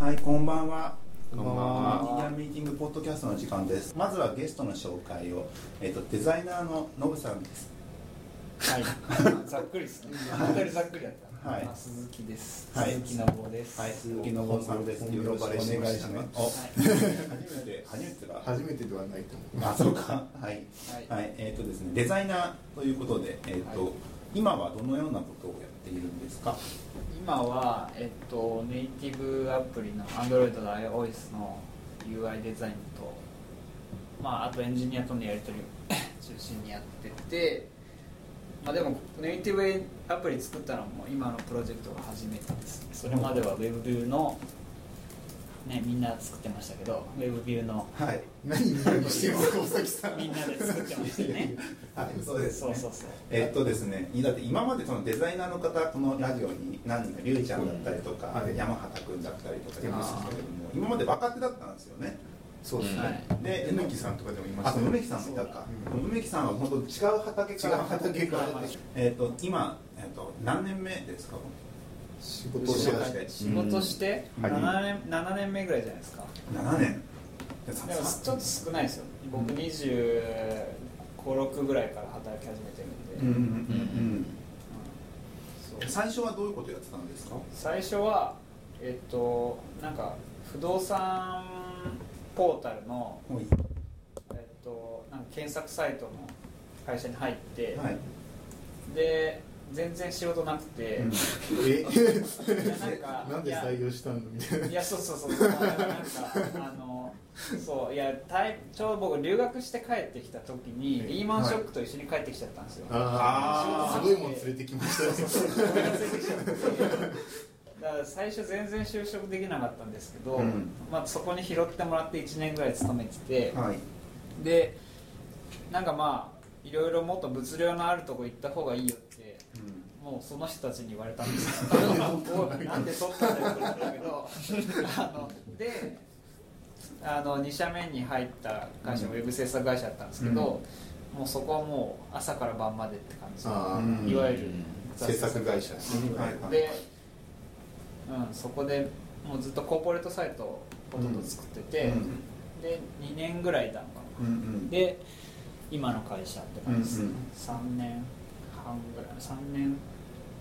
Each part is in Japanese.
はい、こんばんは。こんばんはエンジニアミーティングポッドキャストの時間です。まずはゲストの紹介を、えっ、とデザイナーのノブさんです。はい、ざっくりですね。本当にざっくりだった。はいあ鈴木です。はい鈴木信夫です。はい、鈴木信夫さんです。よろしくお願いします。お、初めて初めてだ。初めてではないと思うあ、そうか。はい。はいはい、えっ、とですね、デザイナーということで、えっ、と、はい今はどのようなことをやっているんですか？今はえっとネイティブアプリの Android と iOS の UI デザインと、まああとエンジニアとのやり取りを 中心にやってて。まあ、でもネイティブアプリ作ったのも今のプロジェクトが初めてですそれまでは Web のねみんな作ってましたけど WebView の。はい。何に何してますか尾崎さん。みんなで作ってましたよね。はい、そうです、ね。そうそうそう。えっとですね、だって今までそのデザイナーの方このラジオに何人かりゅうちゃんだったりとか、はい。山畑君だったりとかいましたけれども、今まで若手だったんですよね。そうですはい。ねで、梅木さんとかでもいまあ、した？梅木さんもいたか。うん。梅木さんは本当違う畑から違う畑から。えっと今えっと何年目ですか？仕事をして仕事してはい7年 ,7 年目ぐらいじゃないですか七年。ででもちょっと少ないですよ僕256ぐらいから働き始めてるんで、うんうんうんうん。そう最初はどういうことやってたんですか？最初はえっとなんか不動産ポータルの、はい。えっと、なんか検索サイトの会社に入って、はい。で全然仕事なくて、うん。え？なんで採用したの？みたいな。いやそうそうそうなんかあのそういやちょうど僕留学して帰ってきた時にリーマンショックと一緒に帰ってきちゃったんですよ、ああー。すごいもん連れてきましたね。俺がついてきちゃってだから最初全然就職できなかったんですけど、うん。まあ、そこに拾ってもらって1年ぐらい勤めてて、はい。でなんかまあいろいろもっと物量のあるとこ行った方がいいよってもうその人たちに言われたんです。よおいなんで取ったんだよっだけど。あのであの2社目に入った会社もウェブ制作会社だったんですけど、もうそこはもう朝から晩までって感じあうんいわゆる制作会社。でうん、そこでもうずっとコーポレートサイトをほとんど作ってて、うん。で2年ぐらいいたのかな。うんうん。で今の会社って感じです、うんうん。3年半ぐらい3年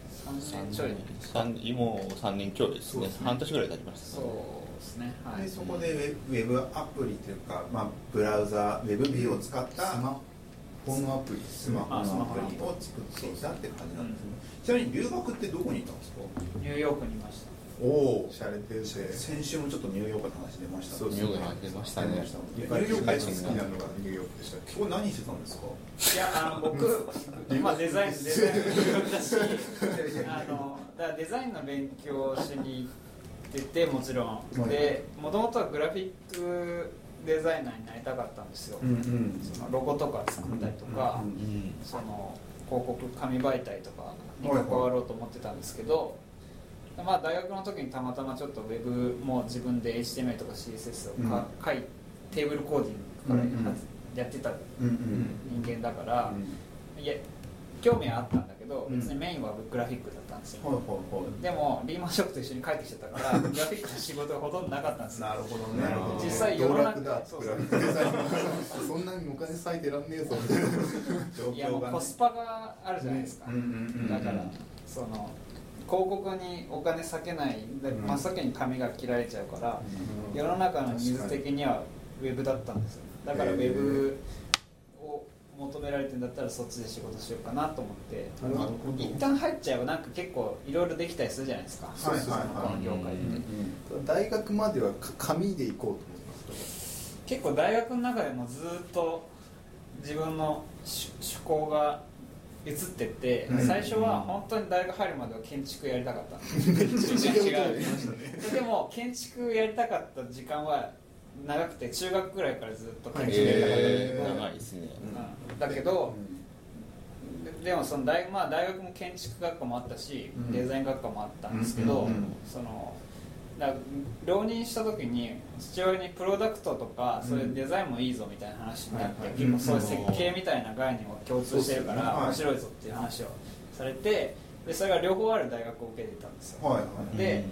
3年ちょい。三もう3年強ですね。そうですね。半年ぐらい経ちましたそうねですね。はい。でそこでウェブウェブアプリというか、まあ、ブラウザウェブビューを使ったスマホのアプリスマホのアプリを作っていたって感じなんですね、ちなみに留学ってどこにいたんですか？ニューヨークにいましたおおしゃれてて先週もちょっとニューヨークの話出ましたそうニューヨークの話出ましたね。ニューヨーク好きなのがニューヨークでしたっけこれ何してたんですか？いやあの僕 まあデザインデザインだしあのだからデザインの勉強をしに行っててもちろん。でもともとはグラフィックデザイナーになりたかったんですよ、うんうん。そのロゴとか作ったりとか、その広告紙媒体とかに関わろうと思ってたんですけど、まあ大学の時にたまたまちょっとウェブも自分で HTML とか CSS をか、書いテーブルコーディングからうんうんやってたうんうん人間だから、いや興味はあったんだけど別にメインはグラフィックだったんですよ、でもリーマンショックと一緒に帰ってきちゃったから グラフィックの仕事がほとんどなかったんですよ。なるほどね。なるほど実際世の中だそうそう。そんなにお金割いてらんねえぞ。みたいな状いやもうコスパがあるじゃないですか、うんうんうんだからその広告にお金割けない真っ先に紙が切られちゃうから、世の中のニーズ的にはウェブだったんですよ。だからウェブを求められてんだったらそっちで仕事しようかなと思って一旦入っちゃえばなんか結構いろいろできたりするじゃないですかはいはいはい。この業界って、うん大学まではか紙で行こうと思ってます？結構大学の中でもずっと自分の趣趣向が移ってって、うん。最初は本当に大学入るまでは建築やりたかった。んです違うでも建築やりたかった時間は長くて中学ぐらいからずっと建築やりたかった。んだけど、えー。長いですね。うん。だけど、ででもその大,、まあ、大学も建築学科もあったし、うん。デザイン学科もあったんですけど、うんうんうん。そのだから浪人した時に父親にプロダクトとかそういうデザインもいいぞみたいな話になって、はいはい結構そういう設計みたいな概念を共通してるから面白いぞっていう話をされてでそれが両方ある大学を受けてたんですよ、はいはい。で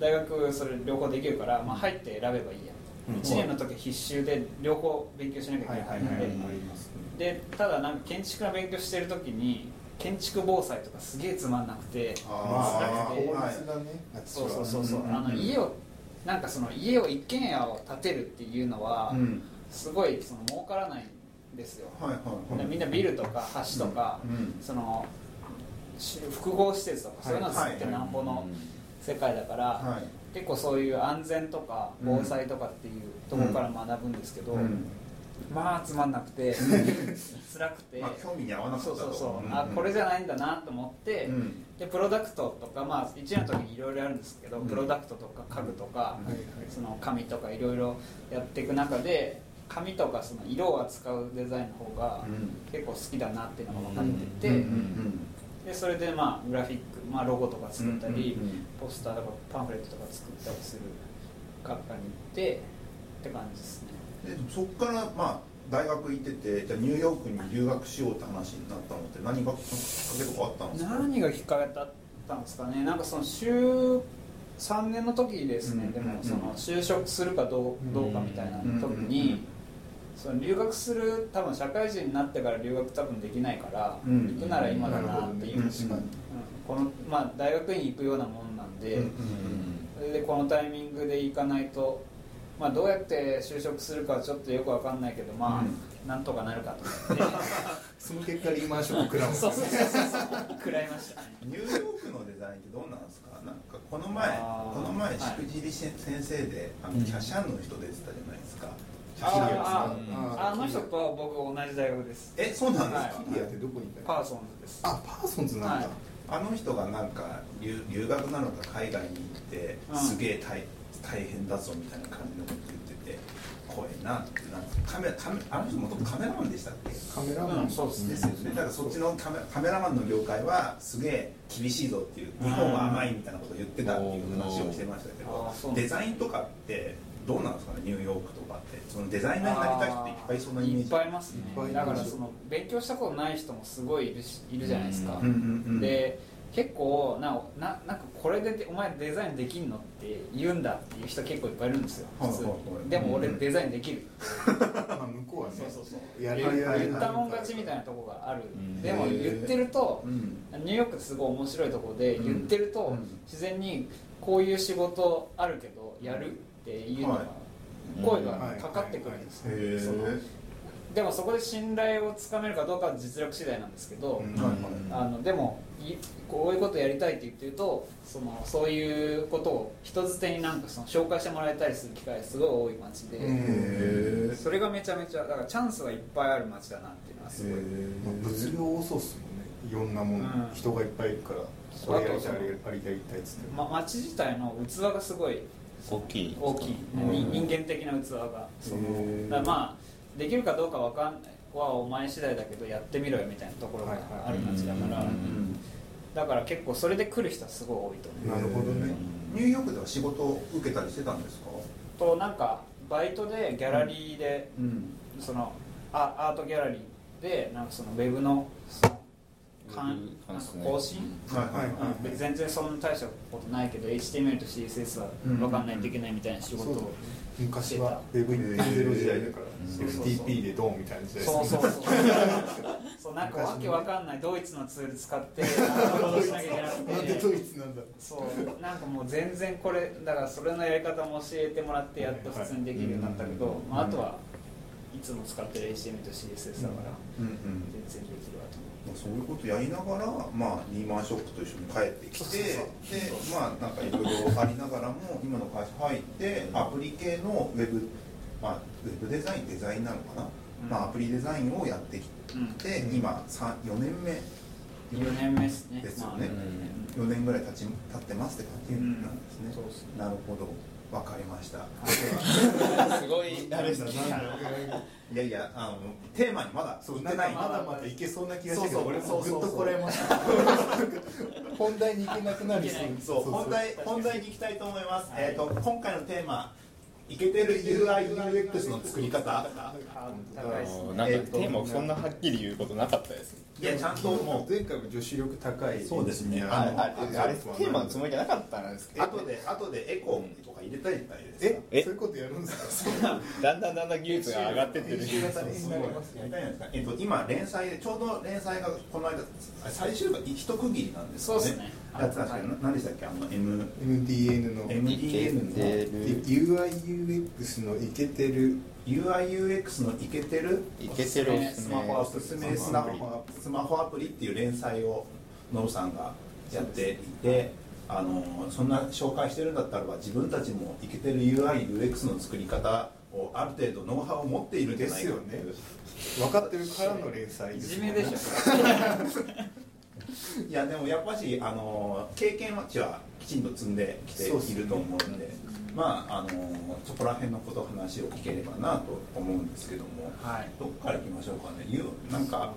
大学それ両方できるから、まあ、入って選べばいいや、うん。1年の時必修で両方勉強しなきゃいけないので、でただなんか建築の勉強してる時に建築防災とかすげえつまんなくてあくて法律がね。あっちそうはそうそうそう、うんうんうん。あの家をなんかその家を一軒家を建てるっていうのは、うん。すごいその儲からないんですよ、はいはいはい。みんなビルとか橋とか、うん。そのし複合施設とかそういうのを作ってなんぼの世界だから、はい。結構そういう安全とか防災とかっていうところから学ぶんですけど、うんまあつまんなくて。辛くて、まあ興味に合わなかったと。そうそうそう、ん。あこれじゃないんだなと思って、うん。でプロダクトとかまあ1年の時にいろいろあるんですけど、うん。プロダクトとか家具とか、その紙とかいろいろやっていく中で紙とかその色を扱うデザインの方がうん。結構好きだなっていうのが分かってて、でそれでまあグラフィック、まあ、ロゴとか作ったり、うんうんうん。ポスターとかパンフレットとか作ったりする学科に行ってって感じですねでそこからまあ大学行っててじゃあニューヨークに留学しようって話になったのって何がきっかけとかあったんですか？何がきっかけだったんですかね？なんかその週3年の時ですね、うん。でもうん。その就職するかどうどうかみたいな時に、その留学する多分社会人になってから留学多分できないから、うん。行くなら今だなっていう、うん。確かにうん。このまあ、大学院行くようなもんなんで、うん。それでこのタイミングで行かないと、まあ、どうやって就職するかはちょっとよくわかんないけどまあ、うん。なんとかなるかと。思ってその結果リーマンショック食らう。そうねそうそうそう食らいましたね。ニューヨークのデザインってどうなんですか？なんかこの前この前はいしくじり先生であのうん。キャシャンの人出てたじゃないですか。ああああの人と僕同じ大学です。えそうなんですか、はい。キリアってどこにいたパーソンズです。あパーソンズなんだ、はい。あの人がなんか留留学なのか海外に行ってうん。すげえ大大変だぞみたいな感じのこと言ってて怖いなって。なんかカメラカメあの人もとカメラマンでしたっけ？カメラマン、うんそうですですよねだからそっちのカメカメラマンの業界はすげえ厳しいぞっていう。日本は甘いみたいなことを言ってたっていう話をしてましたけどデザインとかってどうなんですかね？ニューヨークとかって。そのデザイナーになりたい人っていっぱいそんなイメージ。いっぱいいますね。だからその勉強したことない人もすごいいるしいるじゃないですか、うんうんうん。で結構なななんかこれでお前デザインできんのって言うんだっていう人結構いっぱいいるんですよ普通にはいはい。はいでも俺デザインできる。まあ向こうはね そうそうそうやれるやれる言ったもん勝ちみたいなとこがある。うん。でも言ってるとうん。ニューヨークすごい面白いところでうん。言ってるとうん。自然にこういう仕事あるけどやるっていうのがはい。声がかかってくるんですよ。へそのえでもそこで信頼をつかめるかどうかは実力次第なんですけど、あのでもいこういうことやりたいって言ってるとそのそういうことを人づてになんかその紹介してもらえたりする機会がすごい多い街で、それがめちゃめちゃだからチャンスがいっぱいある街だなっていうのはすごい、まあ物量多そうっすもんね。いろんなもの、うん。人がいっぱいいるからそうこれやりたいあれやりたいっつって、ま、街自体の器がすごい大きい大きい、人間的な器が。そのだからまあできるかどうかわかんないはお前次第だけどやってみろよみたいなところがある街だから、はいはいうんだから結構それで来る人はすごい多いと思う。なるほどね。ニューヨークでは仕事を受けたりしてたんですか？となんかバイトでギャラリーで、うん。そのあアートギャラリーでなんかそのウェブのそのかんウェブなんか関数ね更新、はいはいうん。全然そんな大したことないけど HTML と CSS は分かんないといけないみたいな仕事を、昔は Web1.0 時代だから。うん。そうそうそう。FTP でドンみたいな時代。そうそうそう。そうなんかわけわかんない。ドイツのツール使ってダウンロードしなきゃいけなくてなんでドイツなんだ。そう。なんかもう全然これだからそれのやり方も教えてもらってやっと普通にできるようになったけど、はいまあ、あとはいつも使ってる HTML と CSS だからうん。うん。全然できるわと思まあそういうことやりながら、まあ、リーマンショックと一緒に帰ってきてでまあなんかいろいろありながらも今の会社入ってアプリ系のウェブ、まあ、ウェブデザインデザインなのかな、うん。まあ、アプリデザインをやってきう、うん、て、今三4年目。4年目ですね。ですよね。まあ4年ぐらい経ち経ってますって感じなんですね、うん。すねなるほどわかりました。すごいいやいやあのテーマにまだそうまだまだいけそうな気がしたけそうそう。ど俺もそうそうぐっとこらえました。本題に行けなくなりそう。本題本題に行きたいと思います、はい。えー、と今回のテーマイケてる UIUX の作り方。なんかテーマをそんなはっきり言うことなかったですいやちゃんともう。前回も女子力高い。そうですね。あのあれあれテーマのつもりじゃなかったんですけど。後で後でエコーとか入れたいじゃないですか。ええ？そういうことやるんですか？だんだんだんだん技術が上がってってる。編集型になりますやりたいんですか、えっと、今連載でちょうど連載がこの間最終回一区切りなんですよね。そうですね。やってたんですけど、な何でしたっけ？あの M MDN の MDN ので UIUX のイケてる UIUX のイケてるいけてるおすすめスマホおすすめスマホスマホアプリっていう連載をノブさんがやっていてあのそんな紹介してるんだったらば自分たちもイケてる UIUX の作り方をある程度ノウハウを持っているんじゃないかっていう。分かってるからの連載いですじめでしょ。いやでもやっぱしあの経験値はきちんと積んできていると思うんでまああのそこら辺のこと話を聞ければなと思うんですけども。はい。どこからいきましょうかね。U なんか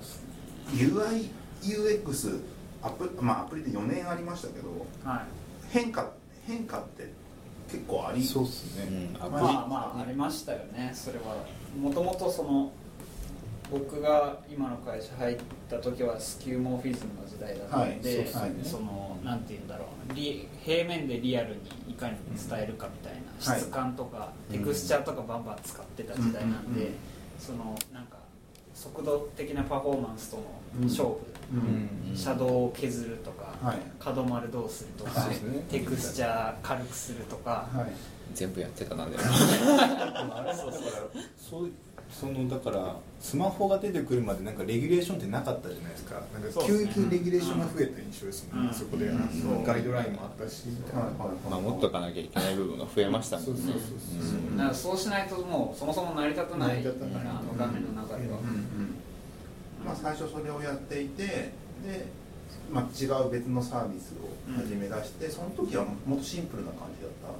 UIUX アプ,、まあ、アプリで4年ありましたけど。はい。変化変化って結構あり。そうっすね。うん。まあまあありましたよね。それは。もともとその僕が今の会社入った時はスキューモーフィズムの時代だったので、はいそうですね。そのなんて言うんだろう。リ平面でリアルにいかに伝えるかみたいな、はい。質感とか、テクスチャーとかバンバン使ってた時代なんで、そのなんか速度的なパフォーマンスとの勝負、うん。シャドウを削るとか、はい。角丸どうするとか、テクスチャー軽くするとか、はい。全部やってたなでも。あれもだから そうそのだからスマホが出てくるまでなんかレギュレーションってなかったじゃないですか。なんか急にレギュレーションが増えた印象ですもんね、うん。そこで、うん。ガイドラインもあったし。みたいな、はいはいまあ持っとかなきゃいけない部分が増えましたもんね。そうそうそうそうう。ん。だからそうしないともうそもそも成り立たない成り立たないあの画面の中では、まあ、最初それをやっていてで、まあ、違う別のサービスを始め出して、その時はもっとシンプルな感じだった。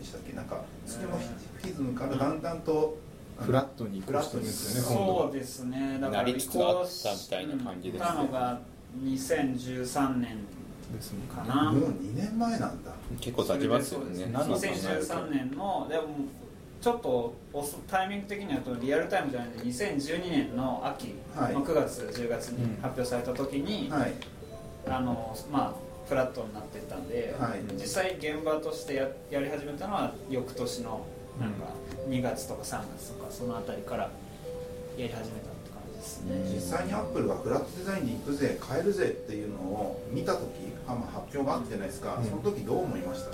でしたっけ？なんかスキモフィズムからだんだんと、フラットに移行ですよね今度は。そうですね。だからなりつつあったみたいな感じですね。たのが2013年ですもんかな、もう2年前なんだ。結構経ちますよね。何の2013年のでもちょっと遅タイミング的にはとリアルタイムじゃないんで2012年の秋はい。の9月10月に発表された時に、はい。あのまあフラットになってったんで、はい。実際現場としてややり始めたのは翌年のなんか2月とか3月とかそのあたりからやり始めたって感じですね、実際にアップルがフラットデザインに行くぜ変えるぜっていうのを見た時あ、まあ、発表があったじゃないですか、うん。その時どう思いました？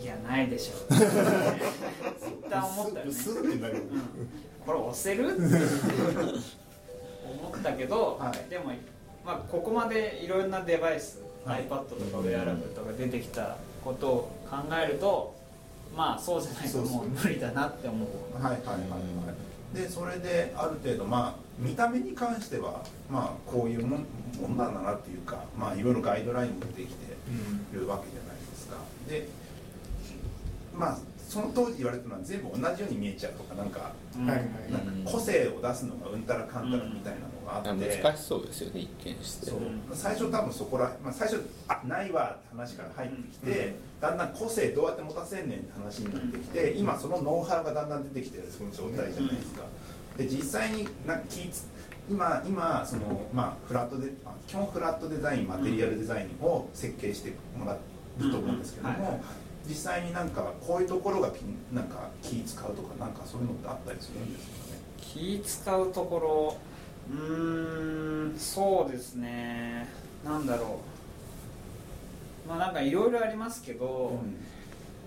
いやないでしょう。一旦思ったよね。これ押せる？って思ったけど、はい。でも、まあ、ここまでいろんなデバイス、はい。iPad とかウェアラブルとか出てきたことを考えるとまあそうじゃないともう無理だなって思うはいはいはいはい。でそれである程度まあ見た目に関してはまあこういうもんもんなんだなっていうかまあいろいろガイドラインもできてるわけじゃないですか。でまあその当時言われたのは全部同じように見えちゃうとかなんかうん。はいはいなんか個性を出すのがうんたらかんたらみたいなのがあって、難しそうですよね一見して。そう。うん最初多分そこら、まあ、最初あないわって話から入ってきて、だんだん個性どうやって持たせんねんって話になってきて、今そのノウハウがだんだん出てきてるその状態じゃないですか、で実際になんか気つ今今そのまあフラットであ基本フラットデザインマテリアルデザインを設計してもらうと思うんですけども、実際になんかこういうところが気なんか気使うとかなんかそういうのってあったりするんですかね？気使うところうーんそうですね。なんだろうまあなんかいろいろありますけど、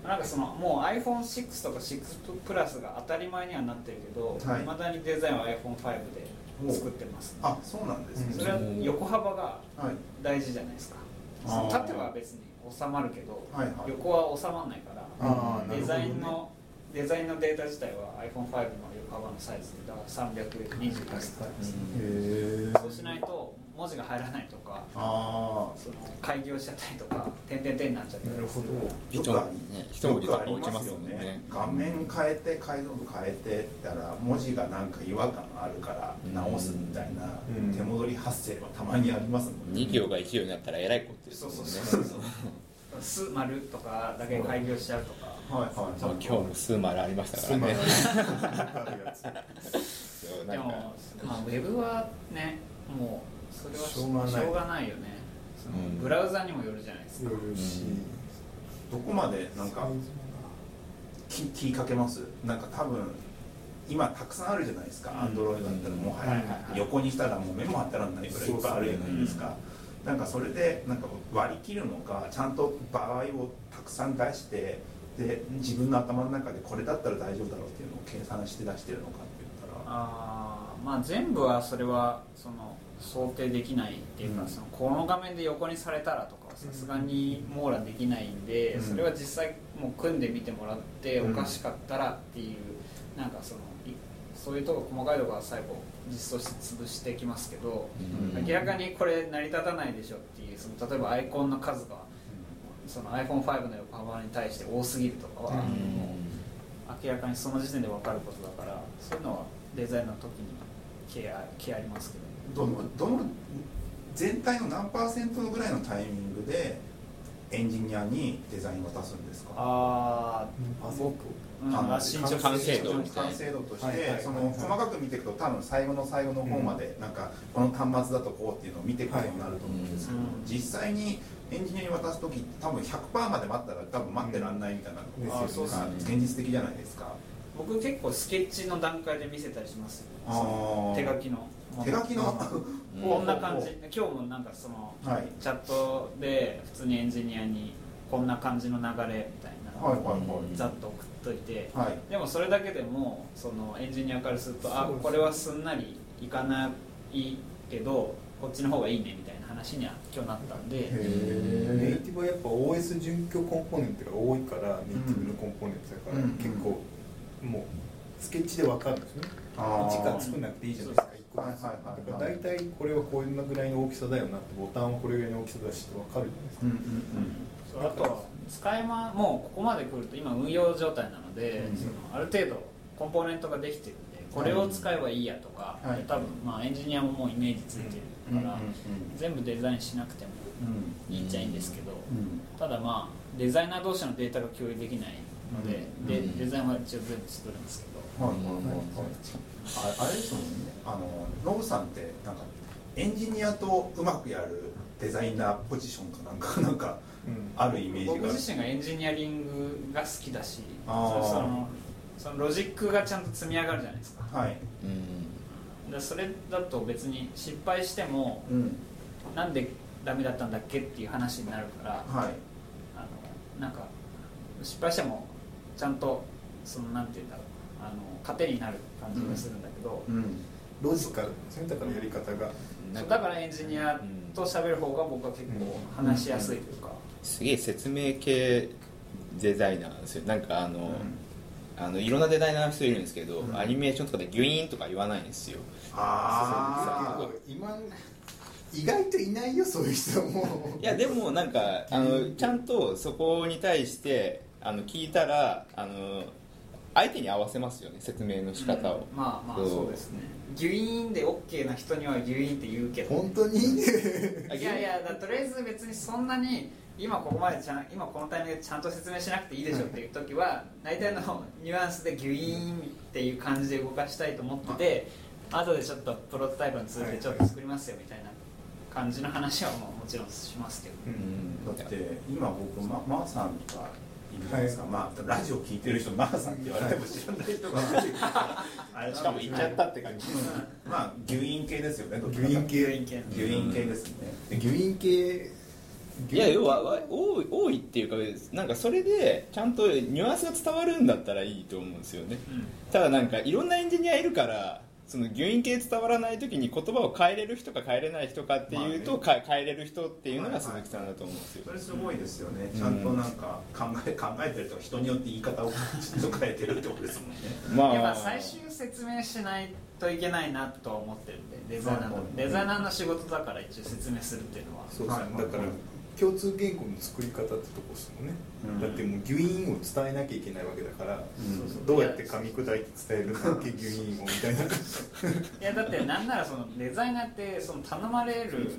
なんかそのもう iPhone6 とか6プラスが当たり前にはなってるけど、はい。まだにデザインは iPhone5 で作ってます、あそうなんですね、それは横幅がはい。大事じゃないですか。あー。縦は別に収まるけど、はいはい。横は収まらないからね。デザインのデザインのデータ自体は iPhone5 の横幅のサイズだから320ですから、へえそうしないと文字が入らないとかあその開業しちゃったりとか点々点になっちゃったりする。あよ一文字ね。一文字とか落ちますもんね。画面変えて解像度変えてったら文字がなんか違和感あるから直すみたいなうん。手戻り発生はたまにありますもんね。2行が1行になったらえらいことですそうもんね。そうそうそう「す」「丸」とかだけ開業しちゃうとか。はいはい。そう今日も数丸ありましたからね。でも、まあ、ウェブはねもうそれはしょうがない。しょうがないよね。そのうん。ブラウザにもよるじゃないですか、よるし、どこまでなんか気気かけます？なんか多分今たくさんあるじゃないですか。アンドロイドだったらもはや。はいはいはい。横にしたらもう目も当たらないぐらいいっぱいあるじゃないですか。なんかそれでなんか割り切るのかちゃんと場合をたくさん出してで自分の頭の中でこれだったら大丈夫だろうっていうのを計算して出してるのかって言ったら。あーまあ全部はそれはその想定できないっていうか、うん。そのこの画面で横にされたらとかはさすがに網羅できないんで、うん。それは実際もう組んでみてもらってうん。おかしかったらっていう、なんかそのいそういうとこ細かいところは最後実装して潰してきますけど、うん。明らかにこれ成り立たないでしょっていうその例えばアイコンの数がその iPhone5 の横幅に対して多すぎるとかは、うん。もう明らかにその時点で分かることだからそういうのはデザインの時にケアケアありますけどどのどの全体の何パーセントぐらいのタイミングでエンジニアにデザイン渡すんですか？ああ僕、完成度。完成度として、はいはいはい。その細かく見ていくと多分最後の最後の方まで、なんかこの端末だとこうっていうのを見ていくことになると思うんですけど、はい実際にエンジニアに渡す時多分100%まで待ったら多分待ってらんないみたいなうっすが現実的じゃないですか。僕結構スケッチの段階で見せたりしますよ。あー。手書きの手書きの。こんな感じ。今日もなんかそのはい。チャットで普通にエンジニアにこんな感じの流れみたいなはいはいはい。ざっと送っといて、はい。でもそれだけでもそのエンジニアからするとあこれはすんなりいかないけどこっちの方がいいねみたいな話には今日なったんでネイへティブはやっぱ OS 準拠コンポーネントが多いからネイティブのコンポーネントだから、うん。結構もうスケッチで分かるんですよね。あー。一から作んなくていいじゃないですかはいずつはいはい。だから大体これはこんなぐらいの大きさだよなってボタンはこれぐらいの大きさだしって分かるじゃないですか、うんうんそうあとは使いまもうここまで来ると今運用状態なので、うんそのある程度コンポーネントができてるんでこれを使えばいいやとか、はい。多分まあエンジニアももうイメージついてるから、全部デザインしなくてもうんいいっちゃいいんですけど、うんただまあデザイナー同士のデータが共有できないので,、うんでうん。デザインは一応全部作るんですけど、はいはいはいはいああれですもんね。あのノブさんってなんかエンジニアとうまくやるデザイナーポジションかなんか なんかうん。あるイメージが。僕自身がエンジニアリングが好きだしそそのそのロジックがちゃんと積み上がるじゃないですか。はい。うん。でそれだと別に失敗してもうん。なんでダメだったんだっけっていう話になるからはい。あのなんか失敗してもちゃんとそのなんて言うんだろうあの糧になる感じがするんだけど、うん。ロジカルですねだからやり方が。だからエンジニアと喋る方が僕は結構話しやすいというか、すげえ説明系デザイナーなんですよ。なんかあの、あのいろんなデザイナーの人いるんですけど、うん。アニメーションとかでギュイーンとか言わないんですよ。ああ今意外といないよそういう人も。いやでもなんかあのちゃんとそこに対してあの聞いたらあの相手に合わせますよね説明の仕方を、うんまあまあそうですね。ギュイーンで OK な人にはギュイーンって言うけど。本当に？いやいやだとりあえず別にそんなに今ここまでちゃん今このタイミングでちゃんと説明しなくていいでしょっていう時は大体のニュアンスでギュイーンっていう感じで動かしたいと思ってて後でちょっとプロトタイプのツールでちょっと作りますよみたいな感じの話はももちろんしますけど、うん。だって今僕まマーさんとかいるじゃない。ですか、まあラジオ聞いてる人マーさんって言われても知らない人が多い。からあれしかも言っちゃったって感じ。うん。まあ牛印系ですよねどっちギュインかと。いうギュイ系。ン系と牛印系ですね。でギュイン系いや要はわ多い多いっていうかなんかそれでちゃんとニュアンスが伝わるんだったらいいと思うんですよね。うん。ただなんかいろんなエンジニアいるからその牛印系伝わらない時に言葉を変えれる人か変えれない人かっていうと、か変えれる人っていうのが鈴木さんだと思うんですよ、それすごいですよね。ちゃんとなんか考え 考えてるとか人によって言い方をちょっと変えてるってことですもんね。まいやまあ最終説明しないといけないなとは思ってるんでデザイナーのはいはいデザイナーの仕事だから一応説明するっていうのは。そうですね、はい。だから共通言語の作り方ってとこですもんね、うん。だってもうギュインを伝えなきゃいけないわけだから、うん。どうやって噛み砕いて伝えるんだっけギュインをみたいな。いやだってなんならそのデザイナーってその頼まれる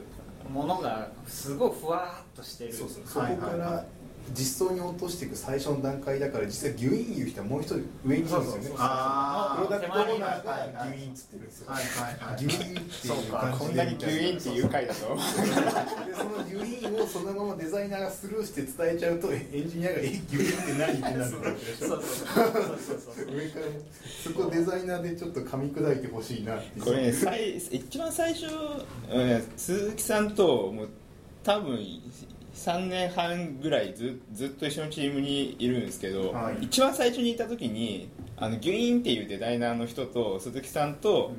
ものがすごいふわーっとしてる。そうそう。そこはいから実装に落としていく最初の段階だから実際ギュインいう人はもう一人上にいるんですよね。あプロダクトオー。ナーがギュインっつってるんですよはいはいはい。ギュインっていう感じで。こんなにギュインっていう回だと。でそのギュインをそのままデザイナーがスルーして伝えちゃうとエンジニアが「えギュインって何?」ってなるわけでしょ。そうそうそう。そうそう上からそこデザイナーでちょっと噛み砕いてほしいなって。いうこれね最一番最初、うん、鈴木さんともう多分3年半ぐらいずずっと一緒のチームにいるんですけど、はい。一番最初にいた時にあのギュインっていうデザイナーの人と鈴木さんと、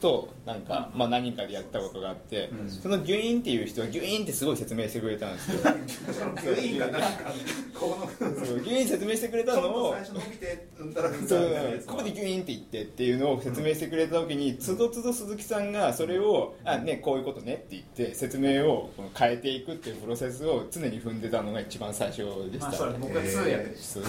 となんか、まあ、何人かでやったことがあって、うん。そのギュインっていう人はギュインってすごい説明してくれたんですよ。ギュインがなんか。このギュイン説明してくれたのをここでギュインって言ってっていうのを説明してくれた時につどつど鈴木さんがそれを「あねこういうことね」って言って説明を変えていくっていうプロセスを常に踏んでたのが一番最初でした、まあそれ僕は通訳でした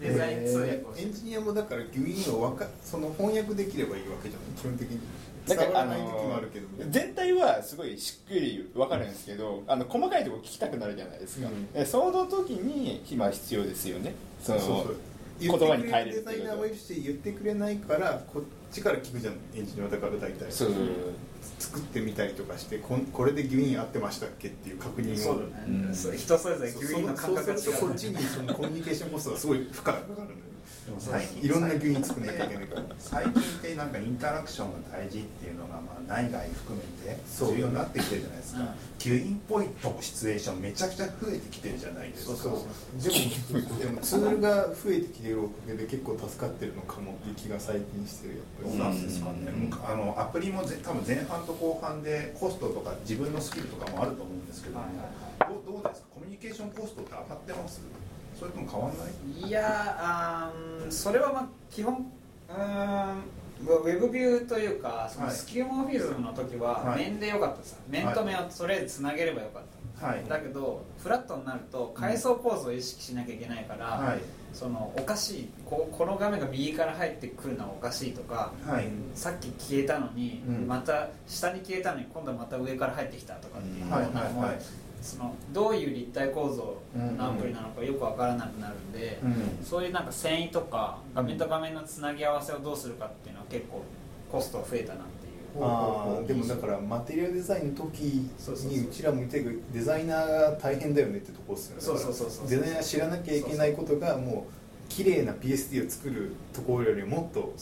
デザイン通訳をエンジニアもだからギュインをわかその翻訳できればいいわけじゃない？基本的に。だからあ伝わらない時もあのるけど。ね全体はすごいしっくり分かるんですけどあの細かいところ聞きたくなるじゃないですか、うん。えその時に今必要ですよね。そのそうそう言葉に変えれるデザイナーもいるし言ってくれないからこっちから聞くじゃんエンジニアはだから大体。そう作ってみたりとかしてこんこれでギュイン合ってましたっけっていう確認を。そうだね、うん。そう人それぞれギュインの感覚が違そうするとこっうちにそのコミュニケーションコストがすごい負荷がかかるんだよ最近。いろんなギュイン作んなきゃいけないから。最近ってなんかインタラクションが大事っていうのがまあ内外含めてそう。重要になってきてるじゃないですか、うん。ギュインポイントのシチュエーションめちゃくちゃ増えてきてるじゃないですか。でもでもツールが増えてきてるおかげで結構助かってるのかもっていう気が最近してる。やっぱりどうなんですかね、うん。あのアプリもぜ多分前半と後半でコストとか自分のスキルとかもあると思うんですけども、はいどうどうですか？コミュニケーションコストって上がってます？それとも変わんない？いやあーそれはまあ基本うーんウェブビューというかそのはい。スキルモーフィズムの時ははい。面でよかったさ、面と面をとりあえずつなげればよかった、はい。だけどフラットになると階層構造を意識しなきゃいけないから、はい。そのおかしいここの画面が右から入ってくるのはおかしいとかはい。さっき消えたのに、うん。また下に消えたのに今度はまた上から入ってきたとかっていうのはいがもうはいはいそのどういう立体構造うんのアプリなのかよくわからなくなるんで、うん。そういうなんか遷移とか画面と画面のつなぎ合わせをどうするかっていうのは結構コストが増えたなっていう。あーでもだからマテリアルデザインの時にうちらも見てるデザイナーが大変だよねってとこっすよね。そうそうそうそうデザイナー知らなきゃいけないことがもう綺麗な PSD を作るところよりもっと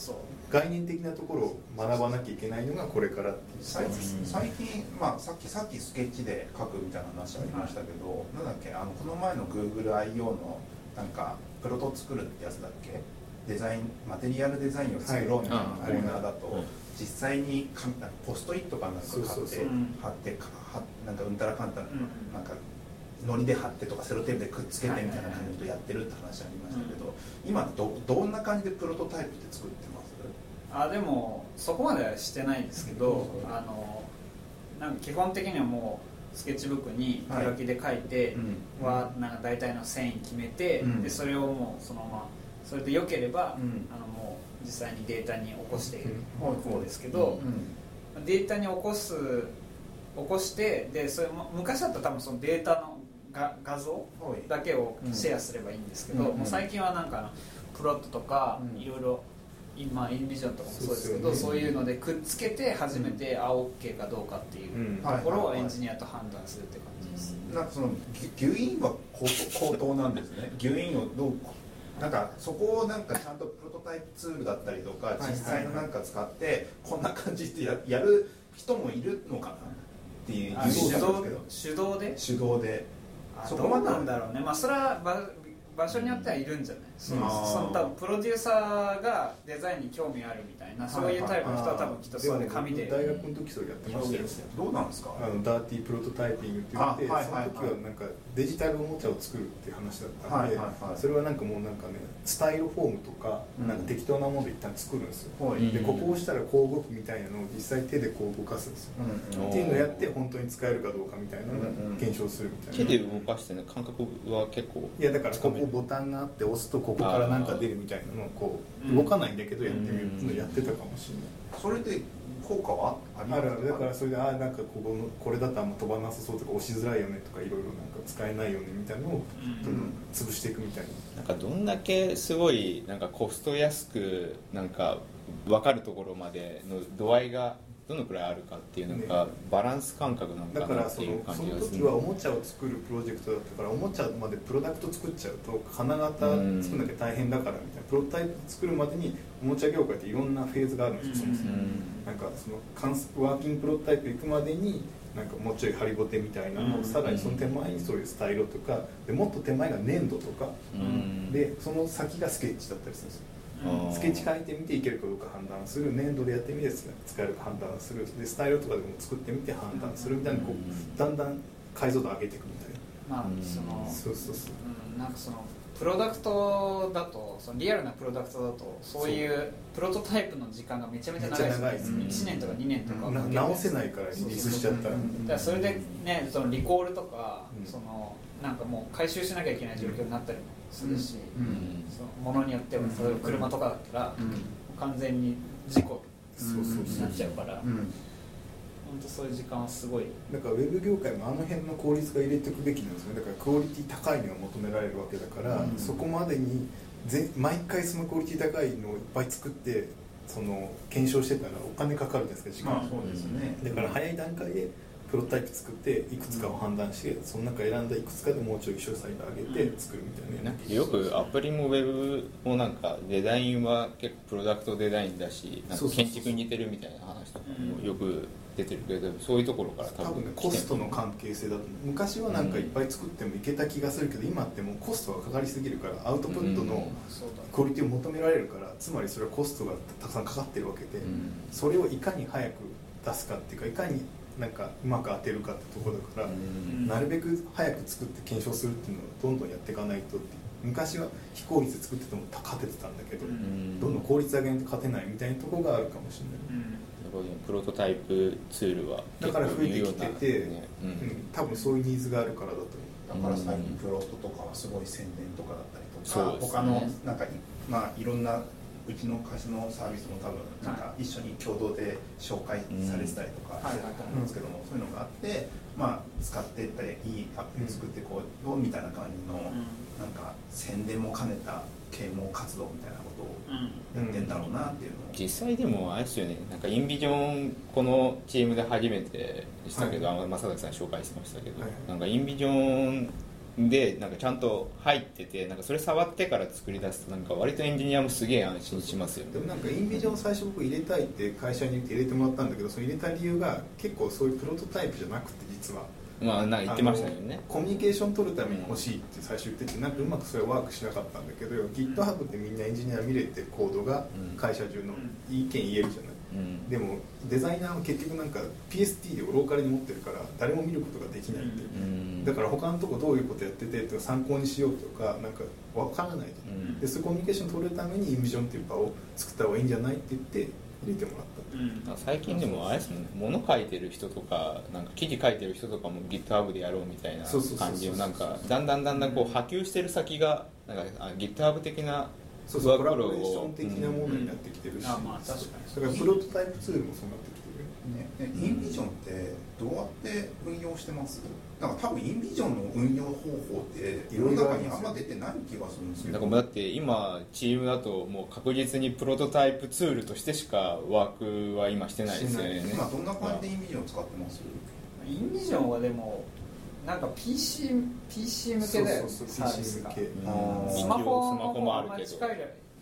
概念的なところを学ばなきゃいけないのがこれから最近最近、まあ、さっきさっきスケッチで書くみたいな話ありましたけど、なん。だっけあのこの前の GoogleIO のなんかプロト作るってやつだっけ？デザインマテリアルデザインを作ろうみたいなコーナーだと、はいうん。実際にかなんかポストイットかなんか買ってそうそうそう。貼ってかはなんかうんたらかんたら、うん。なんかのりで貼ってとかセロテープでくっつけてみたいな感じでやってるって話ありましたけど、今どどんな感じでプロトタイプって作ってます？あでもそこまではしてないんですけど、あのなんか基本的にはもうスケッチブックに手書きで書いて、うん。はなんか大体の線位決めて、うん。でそれをもうそのままそれで良ければ、うん。あのもう実際にデータに起こしているうん。方ですけど、うん。データに起こす起こしてでそれも昔だったら多分そのデータのが画像はい。だけをシェアすればいいんですけど、うん。もう最近はなんかプロットとかうん。いろいろ今インビジョンとかもそうですけどそういうのでくっつけて初めてあ OK かどうかっていううん。ところをエンジニアと判断するって感じです、なんかそのギュギュインは高等なんですね。ギュインをどうなんかそこをなんかちゃんとプロトタイプツールだったりとか実際のなんか使ってこんな感じってややる人もいるのかなっていう手動なんですけど。手動で？手動で。あそこまでなんだろうね。まあそれは場場所によってはいるんじゃない？そのあー。その多分プロデューサーがデザインに興味あるみたいなそういうタイプの人は多分きっとそれで紙でも大学の時それやってましたよど。うなんですか？あのダーティープロトタイピングって言って、あはいはいはい。その時はなんかデジタルおもちゃを作るっていう話だったんで、はいはいはい。それはなんかもうなんかねスタイルフォームとか、うん。なんか適当なもので一旦作るんですよ、はいでここを押したらこう動くみたいなのを実際手でこう動かすんですよ、うんっていうのをやって本当に使えるかどうかみたいなのを検証するみたいな、手で動かしてね感覚は結構いやだからこここボタンがあって押すとここからなんか出るみたいなのをこううん。動かないんだけどやってみるっていうのをやってたかもしれない。それで効果はありますあるある。だからそれでああなんかここのこれだとあんま飛ばなさそうとか押しづらいよねとかいろいろなんか使えないよねみたいなのをどん。どん潰していくみたいな。なんかどんだけすごいなんかコスト安くなんか分かるところまでの度合いがどのくらいあるかっていうなん。かバランス感覚なのだかなっていうからそのその感じがする時はおもちゃを作るプロジェクトだったからおもちゃまでプロダクト作っちゃうと金型作んなきゃ大変だからみたいなプロトタイプ作るまでにおもちゃ業界っていろんなフェーズがあるんですよ、そもそも。なんかそのワーキングプロトタイプ行くまでになんかもうちょいハリボテみたいなのを、うん。さらにその手前にそういうスタイロとかでもっと手前が粘土とか、うん。でその先がスケッチだったりするんですよ。うんスケッチ書いてみていけるかどうか判断する。粘土でやってみて使えるか判断する。でスタイルとかでも作ってみて判断するみたいなこうだんだん解像度上げていくみたいまあうんそのなそうそうそう。うんなんかそのプロダクトだとそのリアルなプロダクトだとそういうプロトタイプの時間がめちゃめちゃ長いめっちゃ長いです。ね1年とか2年とか。直せないからリリースしちゃったら。だからそれでねそのリコールとか、うん。そのなんかもう回収しなきゃいけない状況になったりもするし、うん。そのものによっては例えば車とかだったら、うん。完全に事故になっちゃうから、うん。本当そういう時間はすごい。だからウェブ業界もあの辺の効率が入れていくべきなんですよねだからクオリティ高いのが求められるわけだから、うん。そこまでにぜ毎回そのクオリティ高いのをいっぱい作ってその検証してたらお金かかるじゃないですか時間、まあそうですね。だから早い段階でプロトタイプ作っていくつかを判断してその中選んだいくつかでもうちょい詳細度上げて作るみたいななんかよくアプリもウェブもなんかデザインは結構プロダクトデザインだし建築に似てるみたいな話とかもよく出てるけどそういうところから多分多分ねコストの関係性だと昔はなんかいっぱい作ってもいけた気がするけど今ってもうコストがかかりすぎるからアウトプットのクオリティを求められるからつまりそれはコストがたくさんかかってるわけで、うん。それをいかに早く出すかっていうかいかになんかうまく当てるかってところだから、うん。なるべく早く作って検証するっていうのをどんどんやっていかないとって昔は非効率で作ってても勝ててたんだけど、うん。どんどん効率上げないと勝てないみたいなところがあるかもしれない。うん。プロトタイプツールはだから増えてきてて、ね。ううん。ん、多分そういうニーズがあるからだと思う。だから最近プロトとかはすごい宣伝とかだったりとか、他のなんかいまあいろんなうちの会社のサービスも多分なんか一緒に共同で紹介されてたりとかうんしてたと思うんですけども、そういうのがあってまあ使っていっていいアプリ作ってこうよみたいな感じの、なんか宣伝も兼ねた啓蒙活動みたいなことをやってんだろうなっていうのを、実際でもあれですよね。なんかインビジョンこのチームで初めてしたけど、はい。あ正崎さん紹介してましたけど、はい。なんかインビジョンでなんかちゃんと入っててなんかそれ触ってから作り出すとなんか割とエンジニアもすげえ安心しますよね。でもなんかインビジョン最初僕入れたいって会社に言って入れてもらったんだけどその入れた理由が結構そういうプロトタイプじゃなくて実は。まあなんか言ってましたよね。コミュニケーション取るために欲しいって最初言っててなんかうまくそれはワークしなかったんだけど GitHub ってみんなエンジニア見れてコードがうん。会社中の意見言えるじゃない、うん。でもデザイナーは結局なんか PST をローカルに持ってるから誰も見ることができないって、う。ん。だから他のとこどういうことやっててって参考にしようとかなんかわからないじゃん、うん。でそういうコミュニケーション取れるためにインビジョンっていう場を作った方がいいんじゃないって言って入れてもらった。うん。最近でもあれですね。物書いてる人とかなんか記事書いてる人とかも GitHub でやろうみたいな感じをなんかだんだんだんだんこう波及してる先がなんかあ GitHub 的なそうそうコラボレーションを的なものになってきてるし、うん。あまあ確かに。だからプロトタイプツールもそうなってきてるね。ねインビジョンってどうやって運用してます？なんか多分インビジョンの運用方法って世の中にあんま出てない気がするんですけど。だからもうだって今チームだともう確実にプロトタイプツールとしてしかワークは今してないですよね。今どんな感じでインビジョン使ってます？インビジョンはでもなんか PC, PC 向けだよねそうそうサービスが。PC 向け。あースマホスマホもあるまり近い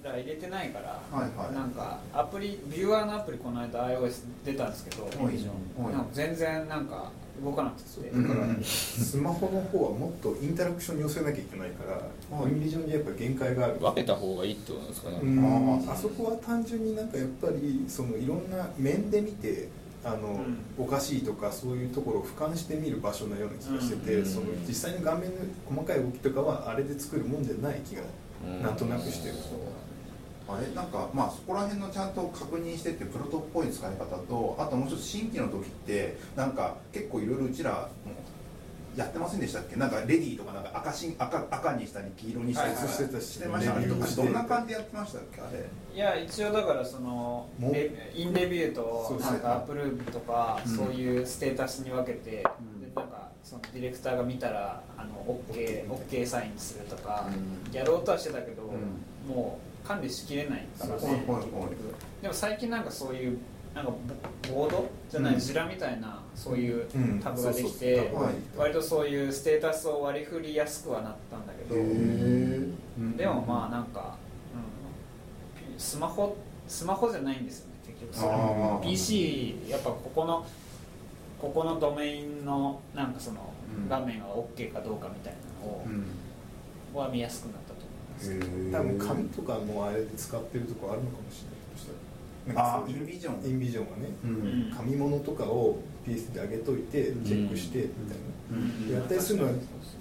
ら入れてないから、はいはい。なんかアプリビューアーのアプリこの間 iOS 出たんですけど、はい。なんか全然なんか動かなくて、うん。だから。スマホの方はもっとインタラクションに寄せなきゃいけないから、はいインビジョンにやっぱ限界がある。分けた方がいいってことですかね、うん。あーあそこは単純になんかやっぱりそのいろんな面で見てあの、うん。おかしいとかそういうところを俯瞰して見る場所のような気がしてて、うん。その実際の画面の細かい動きとかはあれで作るもんじゃない気がうん。なんとなくしてる、あれ？なんかまあそこら辺のちゃんと確認してってプロトっぽい使い方とあともう一つ新規の時ってなんか結構いろいろうちらもやってませんでしたっけ？なんかレディーとかなんか赤し赤赤にしたり黄色にしたりしてましたねどんな感じでやってましたっけ？あれ。いや一応だからそのインレビューとなんかアップルーブとかうん。そういうステータスに分けて、でうん。なんかそのディレクターが見たらあの OK, OK サインするとか、うん。やろうとはしてたけど、うもう管理しきれないからねでも最近なんかそういうなんかボボードじゃない、うん。ジラみたいなそういううん。タブができて割とそういうステータスを割り振りやすくはなったんだけど、うん。でもまあなんか、うん、スマホスマホじゃないんですよね結局それ。あー PC やっぱここのここのドメインのなんかそのうん。画面が OK かどうかみたいなのを、うん。は見やすくなったと思います。へー。多分紙とかもあれで使ってるとこあるのかもしれないあインビジョン。インビジョンがね。ううん。ん紙物とかを PS で上げといてチェックしてみたいうん。なやったりするのは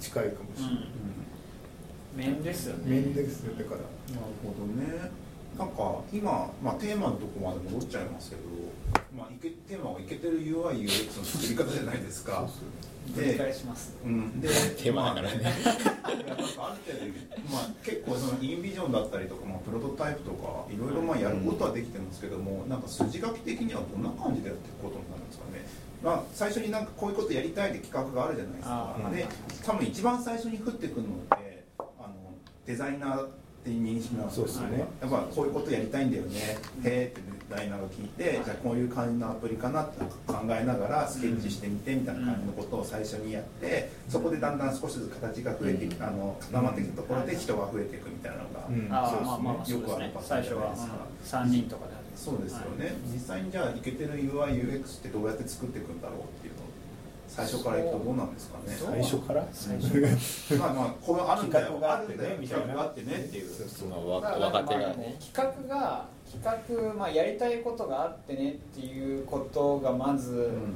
近いかもしれない。面ですよね。面ですよだから。なるほどね。なんか今、まあ、テーマのとこまで戻っちゃいますけど、まあ、いけテーマがいけてる UIUX の作り方じゃないですか繰り返します。うん、でテーマだからね。まあある程度、まあ、結構そのインビジョンだったりとか、まあ、プロトタイプとかいろいろまあやることはできてますけども、なんか筋書き的にはどんな感じでやっていくことになるんですかね。まあ、最初になんかこういうことやりたいって企画があるじゃないですか。で多分一番最初に降ってくるのってあのデザイナーっていう認識なんですよそうですね。やっぱこういうことやりたいんだよね。へーってデザイナーが聞いてじゃあこういう感じのアプリかなって考えながらスケッチしてみてみたいな感じのことを最初にやってそこでだんだん少しずつ形が増えてきあの固まってきたところで人が増えていくみたいなのが、うん。あそうですねあまあまあまあそうよくあるパターンじゃ最初はないですか。3人とかでそうですよね、実際にじゃあいけてる UIUX ってどうやって作っていくんだろう最初からいくとどうなんですかね。最初から？最初 まあまあこれあるんだよ。企画があってねるんだよ。みたいな。企画があってねっていう。そうそのね。企画が企画、まあ、やりたいことがあってねっていうことがまず、うん。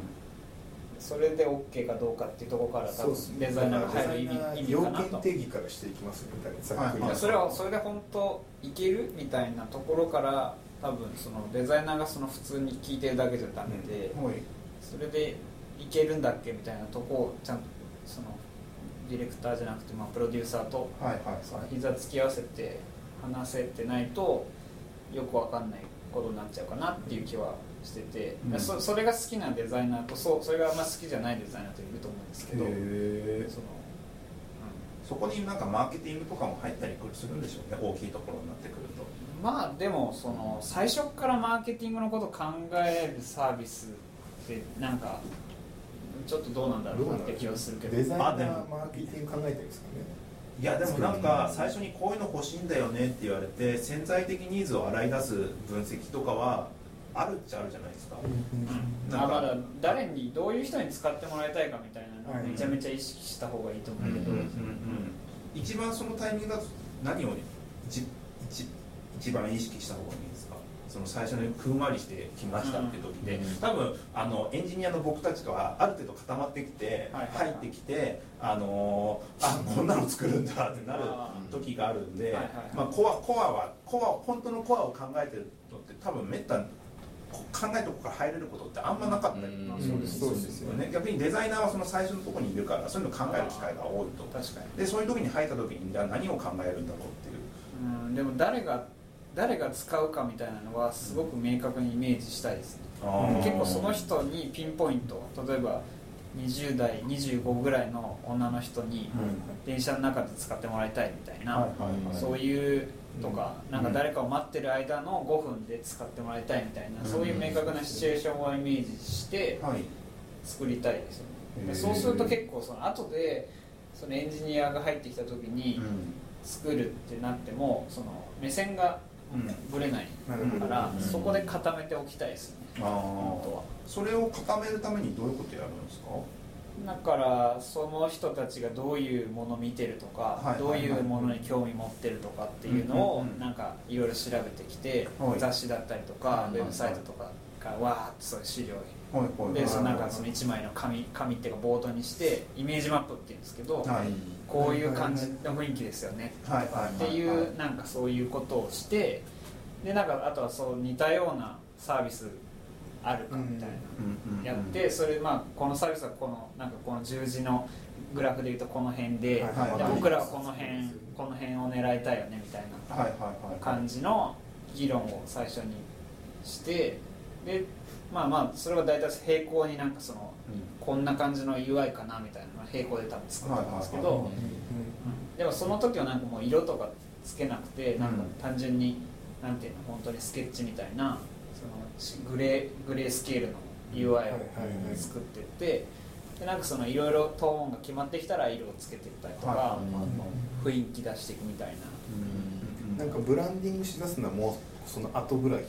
それで OK かどうかっていうところから多分そうですね。デザイナーが入る意味かなと。件定義からしていきますみたいな。はい。はい。それはそれで本当いけるみたいなところから多分そのデザイナーがその普通に聞いてるだけじゃダメで、はい。それでいけるんだっけみたいなとこをちゃんとそのディレクターじゃなくて、まあ、プロデューサーと膝つき合わせて話せてないとよくわかんないことになっちゃうかなっていう気はしてて、うん。そそれが好きなデザイナーとそうそれがあんま好きじゃないデザイナーといると思うんですけど、そのそこになんかマーケティングとかも入ったりするんでしょうね大きいところになってくると。うんまあでもその最初からマーケティングのことを考えるサービスってなんかちょっとどうなんだろうなって気はするけど。デザイマーケティング考えてるんですかね。いやでもなんか最初にこういうの欲しいんだよねって言われて潜在的ニーズを洗い出す分析とかはあるっちゃあるじゃないですか、なんか。あまだ誰にどういう人に使ってもらいたいかみたいなのめちゃめちゃ意識した方がいいと思うけど、一番そのタイミングだと何を一一一番意識した方がいい？その最初にふんわりしてきましたっていう時で、うん。多分あのエンジニアの僕たちとはある程度固まってきて、入ってきてあのーあこんなの作るんだってなるあ時があるんで、まあ、コアコアはコア本当のコアを考えてるのって多分めったに考えとこから入れることってあんまなかった。りうん。するんですそうですよね。逆にデザイナーはその最初のところにいるからそういうのを考える機会が多いと。確かに。でそういう時に入った時にじゃあ何を考えるんだろうっていう。うん。でも誰が誰が使うかみたいなのはすごく明確にイメージしたいですね。結構その人にピンポイント例えば20代25ぐらいの女の人に電車の中で使ってもらいたいみたいな、そういうとか、うん。なんか誰かを待ってる間の5分で使ってもらいたいみたいな、うん。そういう明確なシチュエーションをイメージしてはい。作りたいですよね。でそうすると結構その後でそのエンジニアが入ってきた時にうん。作るってなってもその目線がぶれないから、うん。そこで固めておきたいですよね。あ本当はあそれを固めるためにどういうことやるんですか？だからその人たちがどういうものを見てるとか、はいどういうものに興味持ってるとかっていうのをなんかいろいろ調べてきて、はい。雑誌だったりとか、はいウェブサイトとかからわーっとそういう資料でそのなんかはい。その1枚の紙紙っていうかボードにしてイメージマップっていうんですけど、はいこういう感じの雰囲気ですよね。とかっていうなんかそういうことをしてでなんかあとはそう似たようなサービスあるかみたいな。やってそれまあこのサービスはこのなんかこの十字のグラフでいうとこの辺で,、僕らはこの辺この辺を狙いたいよねみたいな感じの議論を最初にしてでまあまあそれは大体並行になんかそのこんな感じの UI かなみたいな並行で多分作ったんですけど、でもその時はなんかもう色とかつけなくてなんか単純に、なんていうの本当にスケッチみたいなそのしグレーグレースケールの UI を作ってってでなんかそのいろいろトーンが決まってきたら色をつけていったりとか、雰囲気出していくみたいな。なんかブランディングしだすのはもうその後ぐらいか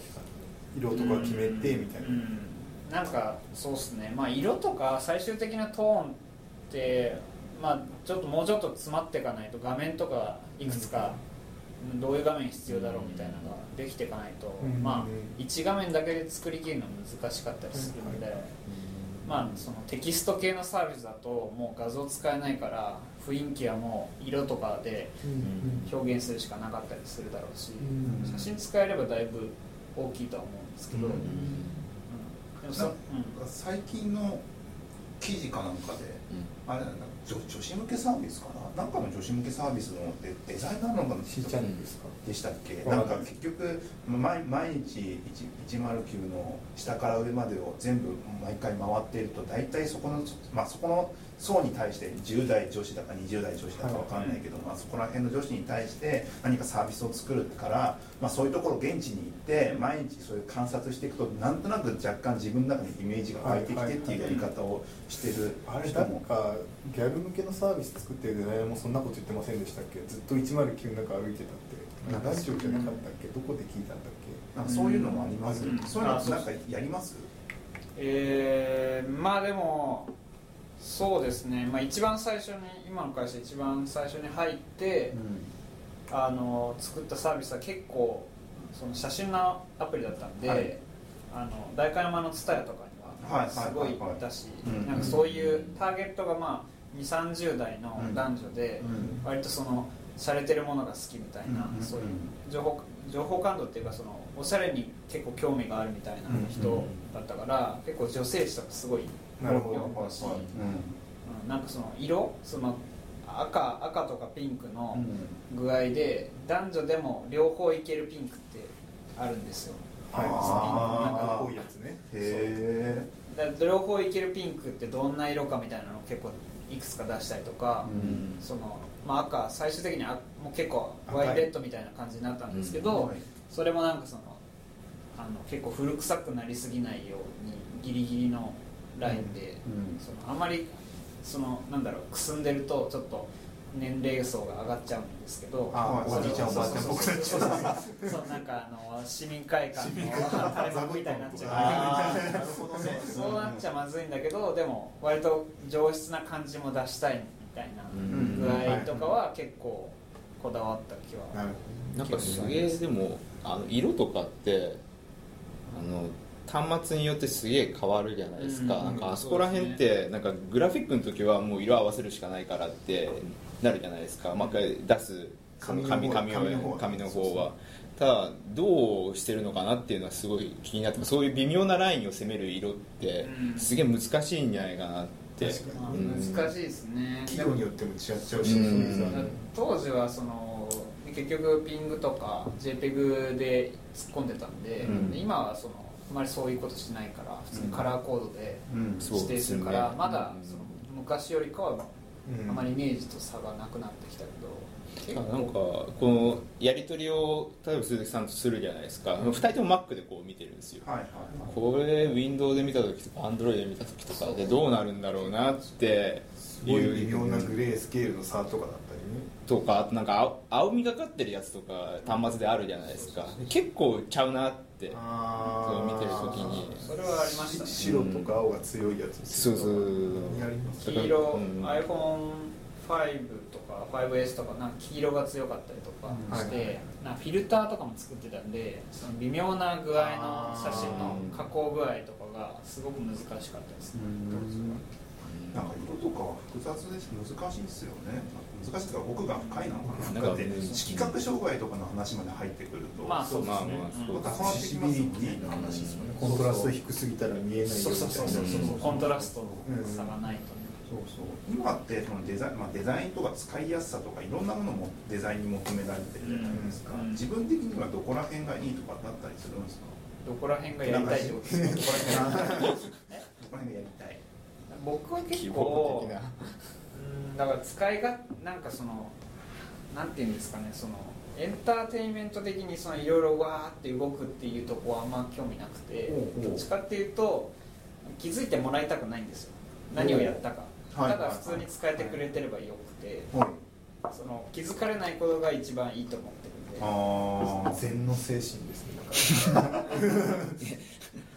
色とか決めてみたいな、うんなんかそうっすね。まあ色とか最終的なトーンってまあちょっともうちょっと詰まっていかないと画面とかいくつかどういう画面必要だろうみたいなのができていかないと、うんまあ1画面だけで作りきるの難しかったりするので、まあそのテキスト系のサービスだともう画像使えないから雰囲気はもう色とかで表現するしかなかったりするだろうし、うん写真使えればだいぶ大きいとは思うんですけど、最近の記事かなんかで、あれなんだ女女子向けサービスかな？なんかの女子向けサービスのデデザイナーなのかな C チャンネルですか？でしたっけ？なんんか結局毎毎日1 109の下から上までを全部毎回回っていると大体そこの,、まあ、そこの層に対して10代女子だか20代女子だかわかんないけど、まあ、そこら辺の女子に対して何かサービスを作るから、まあ、そういうところ現地に行って毎日そういう観察していくとなんとなく若干自分の中にイメージが湧いてきてっていうやり方をしてるあれ人も。なんかギャル向けのサービス作ってるデザイナーもそんなこと言ってませんでしたっけ？ずっと109の中歩いてたってなんかラジオじゃなかったっけ？どこで聞いたんだっけ？なんかそういうのもあります、うん。そういうのなんかやります？えーまあでもそうですね、まあ、一番最初に今の会社一番最初に入って、あの作ったサービスは結構その写真のアプリだったんで、はい。あの代官山の蔦屋とかにはすごい行ったし、うん。なんかそういうターゲットがまあ2 3 0代の男女で、うん。割とその洒落てるものが好きみたいな、うんそういう情報情報感度っていうかそのおしゃれに結構興味があるみたいな人だったから、結構女性誌とかすごいなるほど。なんかその色その赤赤とかピンクのうん具合で男女でも両方いけるピンクってあるんですよ。はい。あーなんか濃いやつね。へだから両方いけるピンクってどんな色かみたいなのを結構いくつか出したりとか、うん。そのまあ、赤最終的にあもう結構ワインレッドみたいな感じになったんですけど、はい。それもなんかそのあの結構古臭くなりすぎないようにギリギリのラインで、うん。そのあんまりそのなんだろうくすんでるとちょっと年齢層が上がっちゃうんですけどあおじいちゃんおばあちゃんそうそうなんかあの市民会館の垂れ幕みたいになっちゃう。るほどね。そうなっちゃまずいんだけどでも割と上質な感じも出したいみたいなうん。具合とかは結構こだわった気はなんかすげえでもあの色とかってあの端末によってすげえ変わるじゃないですか、うんなんかあそこら辺ってなんかグラフィックの時はもう色合わせるしかないからってなるじゃないですか。毎回出すその紙紙紙の方。を紙の方は。ただどうしてるのかなっていうのはすごい気になってそういう微妙なラインを攻める色ってうん。すげえ難しいんじゃないかなっうん難しいですね。企業によっても違っちゃうし当時はその結局ピングとか JPEG で突っ込んでたんで,、うん。で今はそのあまりそういうことしないから普通にカラーコードで指定するから、まだうん。その昔よりかはうん。あまりイメージと差がなくなってきたけど、なんかこのやり取りを例えば鈴木さんとするじゃないですか、2人とも Mac でこう見てるんですよ。はいはいこれ Windows で見た時とか Android で見た時とかでどうなるんだろうなってすごい微妙なグレースケールの差とかだったりね。とかあとなんか青青みがかってるやつとか端末であるじゃないですか。結構ちゃうなって。そう見てる時に。それはありましたね。白とか青が強いやつそうそうやります。黄色、うん iPhone5 とか 5S とかなんか黄色が強かったりとかして、なんかフィルターとかも作ってたんでその微妙な具合の写真の加工具合とかがすごく難しかったですね。なんか色とかは複雑です。難しいですよね。難しいというか奥が深いのかな。なん。かだって色覚障害とかの話まで入ってくると。まあそうですね、また変わってきますもんねの話ですよねコントラスト低すぎたら見えないよみたいなそうそうそうそう。コントラストの差がないと。ね、そうそう。今ってそのデザイン、まあ、デザインとか使いやすさとかいろんなものもデザインに求められてるじゃないですか、うん。自分的にはどこら辺がいいとかだったりするんですか？どこら辺がやりたいってことですか。どこら辺がどこら辺がやりたい？僕は結構的な。うんだから使いがなんかそのなんていうんですかねそのエンターテインメント的にそのいろいろわーって動くっていうとこはあんま興味なくて。どっちかっていうと気づいてもらいたくないんですよ。何をやったか。はいただ普通に使えてくれてればよくてはい。その気づかれないことが一番いいと思ってるんで。あー。禅の精神ですね。だから。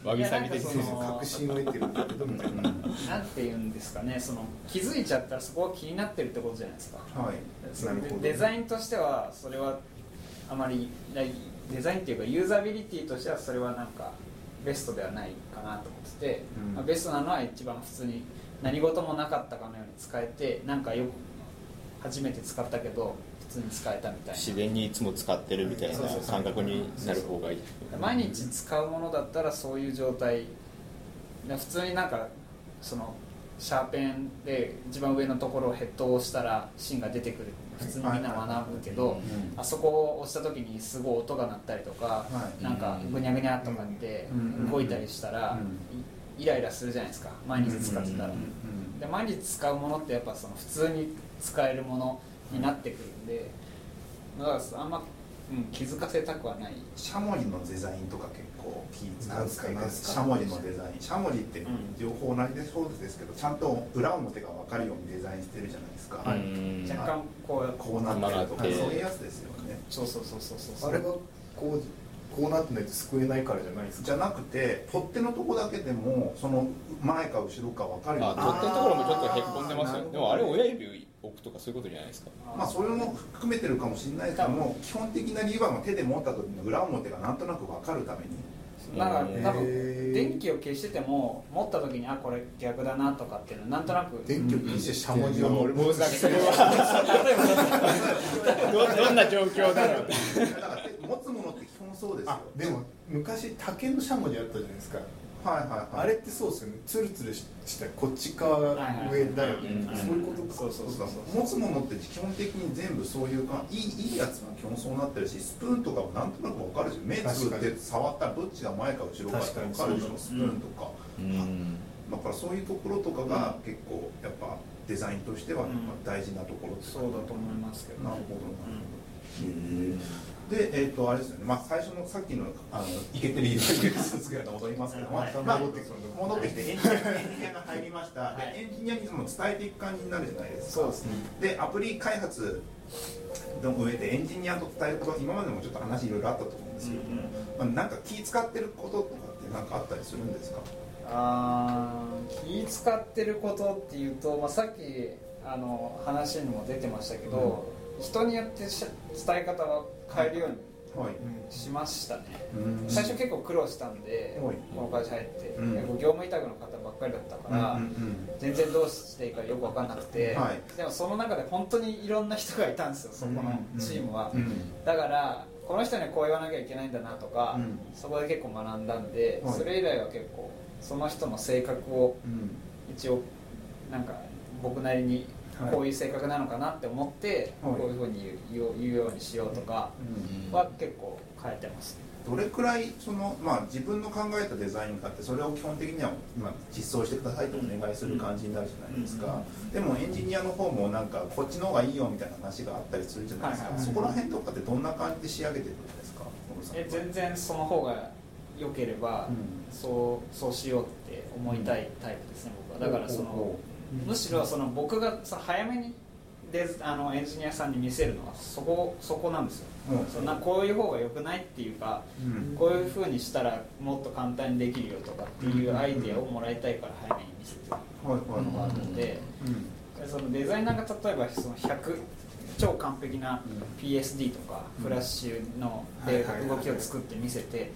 わびさび的確信を得てるんだけどみたいな。なんて言うんですかね。その気づいちゃったらそこが気になってるってことじゃないですか。はい。そのなるほどデザインとしてはそれはあまりないデザインっていうかユーザビリティとしてはそれはなんかベストではないかなと思ってて、うん。まあベストなのは一番普通に何事もなかったかのように使えてなんかよく初めて使ったけど普通に使えたみたい自然にいつも使ってるみたいな感覚になる方がいい。な毎日使うものだったらそういう状態。で普通になんかそのシャーペンで一番上のところをヘッドを押したら芯が出てくる。普通にみんな学ぶけど、うん。あそこを押した時にすごい音が鳴ったりとか、はい。なんかぐにゃぐにゃとかってうん。動いたりしたら、イライラするじゃないですか。毎日使ってたら、うんで毎日使うものってやっぱその普通に使えるものになってくるんでだからあんま、うん、気づかせたくはない。シャモリのデザインとか結構気使う使いなんす。かシャモリのデザイン。シャモリってうん。情報同じでそうですけどちゃんと裏表が分かるようにデザインしてるじゃないですか、はい。うん若干こうこうなってるとか。そういうやつですよね。そうそうそうそうそう。あれがこうこうなってないと救えないからじゃないですか。じゃなくて取っ手のとこだけでもその前か後ろか分かる。ようあに取っ手のところもちょっとへっこんでますよでもあれ親指置くとかそういうことじゃないですか。まあそれも含めてるかもしれないけども基本的な理由は手で持った時の裏表がなんとなく分かるために。なんかうん多へ分ー電気を消してても持った時にあこれ逆だなとかっていうのなんとなく。電気を消してしゃもじを俺もうなん。かそれはどどんな状況だろう持つものって基本そうですよ。あでも昔竹のしゃもじあったじゃないですか。はいはいはい。あれってそうですよね。ツルツルしたこっち側が上だよね。はいはいそういうことか。そうそうそう持つものって基本的に全部そういうかいいいいやつが基本そうなってるしスプーンとかもなんとなく分かるし目つぶって触ったらどっちが前か後ろかって分かるでしょ。スプーンとか、うん。だからそういうところとかが結構やっぱデザインとしては大事なところってそうだと思いますけどなるほどなるほどで、えっ、と、あれですよね、まあ、最初のさっきの、あの、いけてる理由ですけど、戻りますけど、まあはい。まあ戻ってきてエンジニア、エンジニアが入りました。はい。で、エンジニアにも伝えていく感じになるじゃないですか。そうですね。で、アプリ開発の上でエンジニアと伝えること、今までもちょっと話いろいろあったと思うんですけど。も、まあ、なんか気使ってることとかって、なんかあったりするんですか？あー気使ってることっていうと、まあ、さっきあの話にも出てましたけど、人によってし伝え方は変えるようにはい。しましたね、うん。最初結構苦労したんで、はい。この会社入って、うん。結構業務委託の方ばっかりだったから、全然どうしていいかよく分かんなくて、はい。でもその中で本当にいろんな人がいたんですよそこのチームは、うん。だからこの人にはこう言わなきゃいけないんだなとか、うん。そこで結構学んだんで、はい。それ以来は結構その人の性格をうん。一応なんか僕なりにはいこういう性格なのかなって思って、はい。こういうふうに言う言うようにしようとかうん。は結構変えてます。ねどれくらいその、まあ、自分の考えたデザインがあってそれを基本的には、まあ、実装してくださいとお願いする感じになるじゃないですか、でもエンジニアの方もなんかこっちの方がいいよみたいな話があったりするじゃないですか、はいはいそこら辺とかってどんな感じで仕上げてるんですか？え全然その方が良ければ、うん。そうそうしようって思いたいタイプですね僕は。だからその、むしろその僕がその早めにデザあのエンジニアさんに見せるのはそこそこなんですよ、うん。そんなこういう方が良くないっていうか、うん。こういうふうにしたらもっと簡単にできるよとかっていうアイデアをもらいたいから早めに見せてるのがあるので、でそのデザイナーが例えばその100超完璧な PSD とかフラッシュので動きを作って見せて、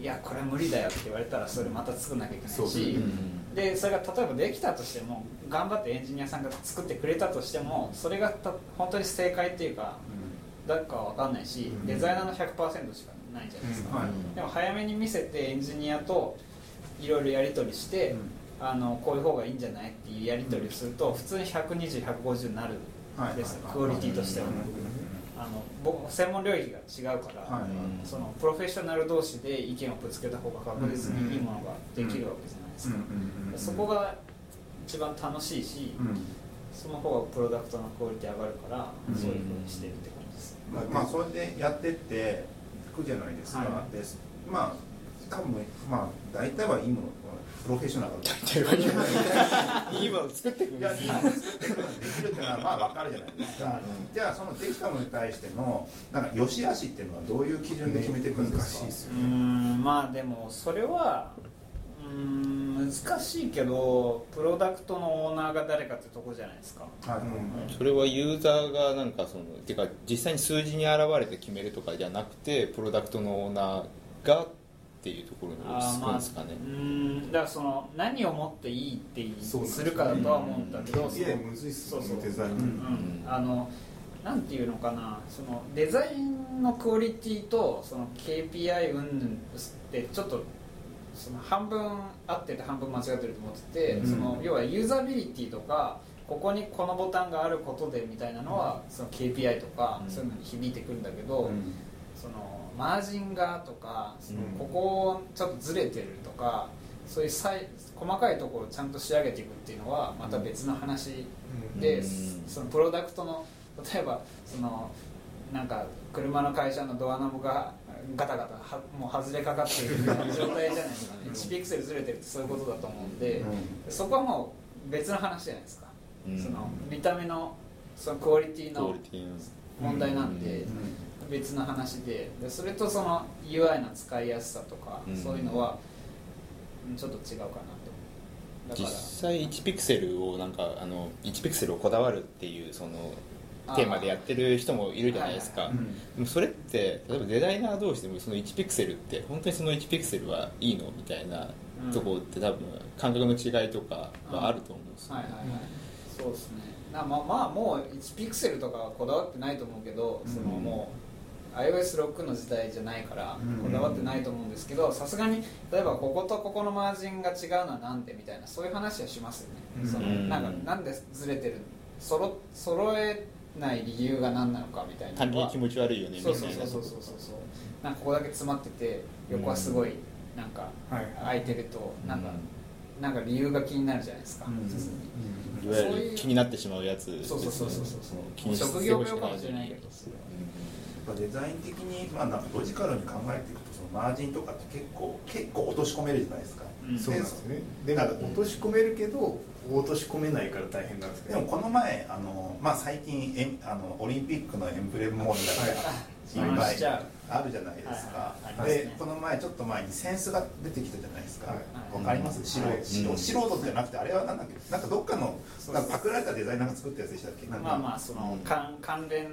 いやこれは無理だよって言われたらそれまた作んなきゃいけないし、うんでそれが例えばできたとしても頑張ってエンジニアさんが作ってくれたとしてもそれがた本当に正解っていうかだかは分かんないし、うん。デザイナーの100%しかないじゃないですか、はい。でも早めに見せてエンジニアといろいろやり取りして、あのこういう方がいいんじゃないっていうやり取りをすると普通に120150になるんですよ、クオリティとしては、あの僕専門領域が違うから、はい。そのプロフェッショナル同士で意見をぶつけた方が確実にいいものができるわけじゃないですか、そこが一番楽しいし、その方がプロダクトのクオリティ上がるから、うん。そういうふうにしてるって感じです、まあ、まあそれでやってっていくじゃないですか、はです。まあ多分まあ大体はいいものプロフェッショナル。いいもの。作ってくるいやいいもの作ってくるできるっていうのはまあ分かるじゃないですか、じゃあそのできたものに対してのなんか良し悪しっていうのはどういう基準で決めていくんですか、難しいですうーんまあでもそれはうーん難しいけどプロダクトのオーナーが誰かってとこじゃないですか。はい。それはユーザーがなんかそのてか実際に数字に現れて決めるとかじゃなくてプロダクトのオーナーがっていうところに落ち着くんですかね。うーん。だからその何をもっていいってすするかだとは思うんだけど、いやむずいっすよそうそう。デザインうん。うん。あのなんていうのかな。そのデザインのクオリティとその KPI 云々ってちょっとその半分合ってて半分間違ってると思ってて、うん。その要はユーザビリティとかここにこのボタンがあることでみたいなのは、その KPI とか、うん。そういうのに響いてくるんだけど、うん。そのマージンがとかそのうん。ここちょっとずれてるとかそういう細細かいところをちゃんと仕上げていくっていうのはまた別の話で、うん。そのプロダクトの例えばそのなんか車の会社のドアノブがガタガタはもう外れかかっている状態じゃないですかね。1ピクセルずれてるってそういうことだと思うんで、そこはもう別の話じゃないですか、うん。その見た目のそのクオリティの問題なんで、うん。別の話で。でそれとその UI の使いやすさとか、うん。そういうのはうんちょっと違うかなと。実際1ピクセルをなんかあの1ピクセルをこだわるっていうそのテーマでやってる人もいるじゃないですか、はいはい。でもそれって例えばデザイナー同士でもその1ピクセルって本当にその1ピクセルはいいの？みたいなとこって多分感覚の違いとかはあると思うんですよはい。はい。はい。そうですね。なまあまあもう1ピクセルとかはこだわってないと思うけど、そのうんもう iOS6 の時代じゃないからうん。こだわってないと思うんですけどさすがに例えばこことここのマージンが違うのはなんでみたいなそういう話はしますよね、うん。そのなんかなんでずれてるそろ揃えない理由が何なのかみたいな単純に気持ち悪いよねみたそいうなそうそうそうそう。そうなんかここだけ詰まってて横はすごいなんかはい空いてるとなんか、うなんか理由が気になるじゃないですか、うん。普通に。いわゆる気になってしまうやつ。そうそうそうそうそう。職業病かもしれないけど。それはやっぱデザイン的に、まあ、なんかロジカルに考えていくとそのマージンとかって結構結構落とし込めるじゃないですか、うん。そうなんですよね。でも落とし込めるけど落とし込めないから大変なんですけど。でもこの前あの、まあ、最近エンあのオリンピックのエンブレムモードだからいっぱいしちゃうあるじゃないですか、でね。この前ちょっと前にセンスが出てきたじゃないですか、はいわかります？素人、じゃなくてあれはなんだっけ？なんかどっかのなんかパクられたデザイナーが作ったやつでしたっけ？まあまあその関連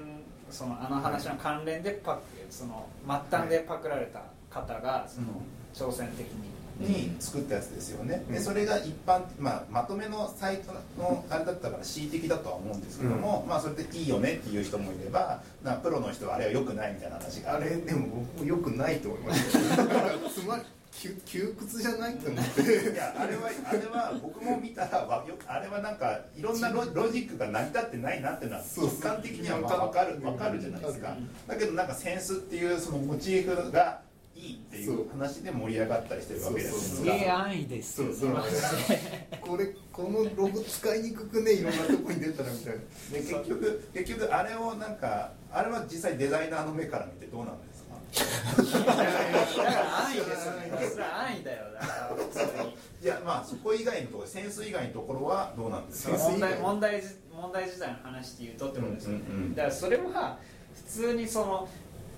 そのあの話の関連でパクその末端でパクられた方がその挑戦的にに作ったやつですよね、うん。でそれが一般、まあ、まとめのサイトのあれだったから恣意的だとは思うんですけども、まあ、それでいいよねっていう人もいればなプロの人はあれは良くないみたいな話があれでも僕もよくないと思いました つまり窮窮屈じゃないと思って。いやあれはあれは僕も見たらわよあれはなんかいろんなロロジックが成り立ってないなっていうのは直感的にはまあ分かる分かるじゃないですか。だけどなんかセンスっていうそのモチーフがいいっていう話で盛り上がったりしてるわけですかそうそうそう。安易ですそうそう。これこのロゴ使いにくくね？いろんなとこに出たらみたいな。で結局結局あれをなんかあれは実際デザイナーの目から見てどうなんですか？だから安易ですよね。安易だよだから普通に。いやまあそこ以外のところセンス以外のところはどうなんですか？問題問題じ問題自体の話で言うとってことですよね、だからそれは普通にその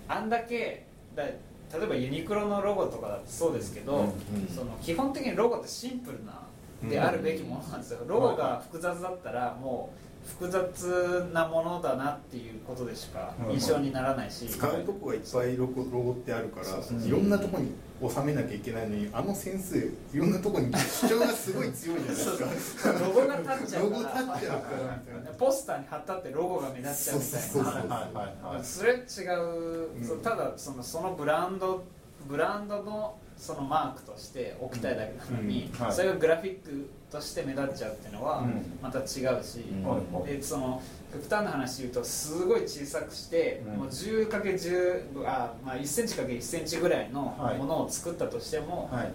あんだけだ例えばユニクロのロゴとかだってそうですけど、うんうん。その基本的にロゴってシンプルなであるべきものなんですよ、ロゴが複雑だったらもう複雑なものだなっていうことでしか印象にならないし、使うとこがいっぱいロゴロゴってあるからそうそうそう。いろんなとこに収めなきゃいけないのにあの先生いろんなとこに主張がすごい強いじゃないですか。ロゴが立っちゃロうから。ゴ立っちゃうから。みたいなポスターに貼ったってロゴが目立っちゃうみたいな。それ違う、うんただそのそのブランドブランドのそのマークとして置きたいだけなのに、うん。はい。それがグラフィックとして目立っちゃうっていうのはうん。また違うし、うん。でその極端な話言うとすごい小さくして、うん。もう 10×10 あ、まあ、1センチ ×1 センチぐらいのはい。ものを作ったとしても、はい。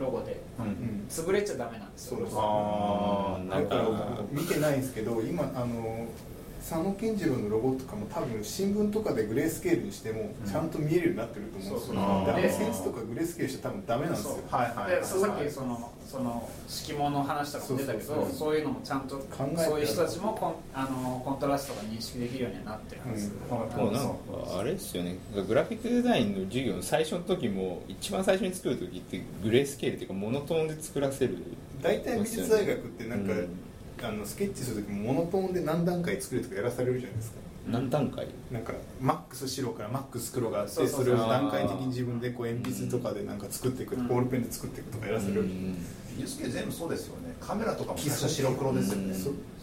ロゴでううん。ん潰れちゃダメなんですよ。そうですあーなんかだから見てないんですけど今あの佐野健次郎のロゴとかも多分新聞とかでグレースケールにしてもうん。ちゃんと見えるようになってると思うんですよ、そうそう。であのでセンスとかグレースケールして多分ダメなんですよ。はいはい。はい。でそうさっきそのその色物の話とかも出たけどそうそうそうそういうのもちゃんと考えてそういう人たちもコンあのコントラストが認識できるようにはなってるはず、うんはいもうなんかあれですよねグラフィックデザインの授業の最初の時も一番最初に作る時ってグレースケールっていうかモノトーンで作らせる大体美術大学ってなんか、うんあのスケッチする時もモノトーンで何段階作るとかやらされるじゃないですか。何段階？なんかマックス白からマックス黒があってそれを段階的に自分でこう鉛筆とかでなんか作っていく、うん。ボールペンで作っていくとかやらされる、ユースケ全部そうですよね。カメラとかも最初白黒ですよね。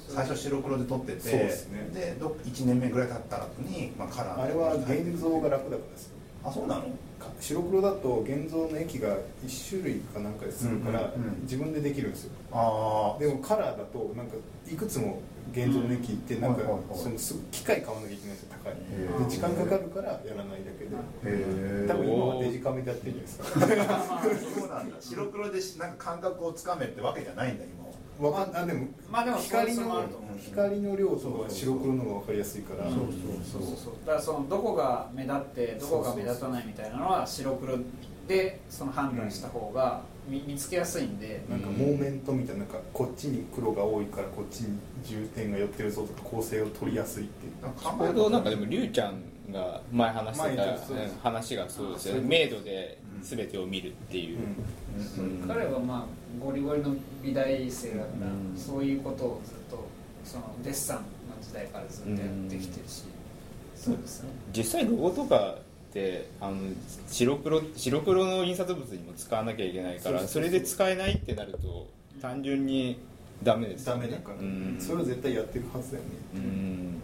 最初白黒で撮っててそうですね。でど1年目ぐらい経った後に、まあ、カラーあれは現像が楽だからですよあそうなの？か白黒だと現像の液が1種類かなんかでするから、自分でできるんですよ。ああでもカラーだとなんかいくつも現像の液ってなんかそのす機械買わなきゃいけないんですよ高いで時間かかるからやらないだけで。へえ多分今はデジカメでやってるんじゃないですか そうなんだ。白黒でしなんか感覚をつかめってわけじゃないんだ今。はわかんあでもまあでも光の光の量とか白黒の方が分かりやすいから。そうそうそうそう。だからそのどこが目立ってどこが目立たないみたいなのは白黒でその判断した方が見見つけやすいんで、なんかモーメントみたいななんかこっちに黒が多いからこっちに重点が寄ってるぞとか構成を取りやすいっていう。なんかちょうどなんかでもりゅうちゃんが前話してた話がそうですよね。明度で全てを見るっていう、うん。うん。彼はまあゴリゴリの美大生だから、うん。そういうことをずっとそのデッサンの時代からずっとやってきてるし、そうですね。実際ロゴとかってあの白黒白黒の印刷物にも使わなきゃいけないからそうそうそうそれで使えないってなると単純にダメですよね。ダメだから、うん。それは絶対やってるはずだよね。うん。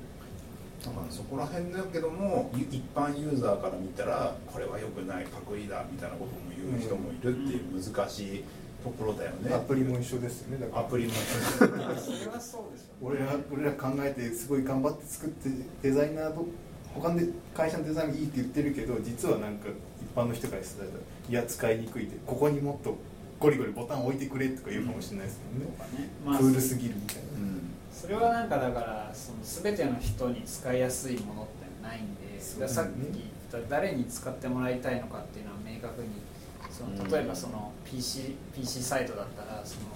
だからそこら辺だけどもゆ一般ユーザーから見たらこれは良くないパクリだみたいなことも言う人もいるっていう難しいところだよね、アプリも一緒ですよねだから。アプリもそれ はそうですよね俺ら俺ら考えてすごい頑張って作ってデザイナーと他ので会社のデザインいいって言ってるけど実はなんか一般の人からしたらいや使いにくいって。ここにもっとゴリゴリボタン置いてくれとか言うかもしれないですもんね、とかね。まあクールすぎるみたいな、それはなんかだからその全ての人に使いやすいものってないんで、そうだからさっき言った誰に使ってもらいたいのかっていうのは明確にその例えばその PC, PC サイトだったらその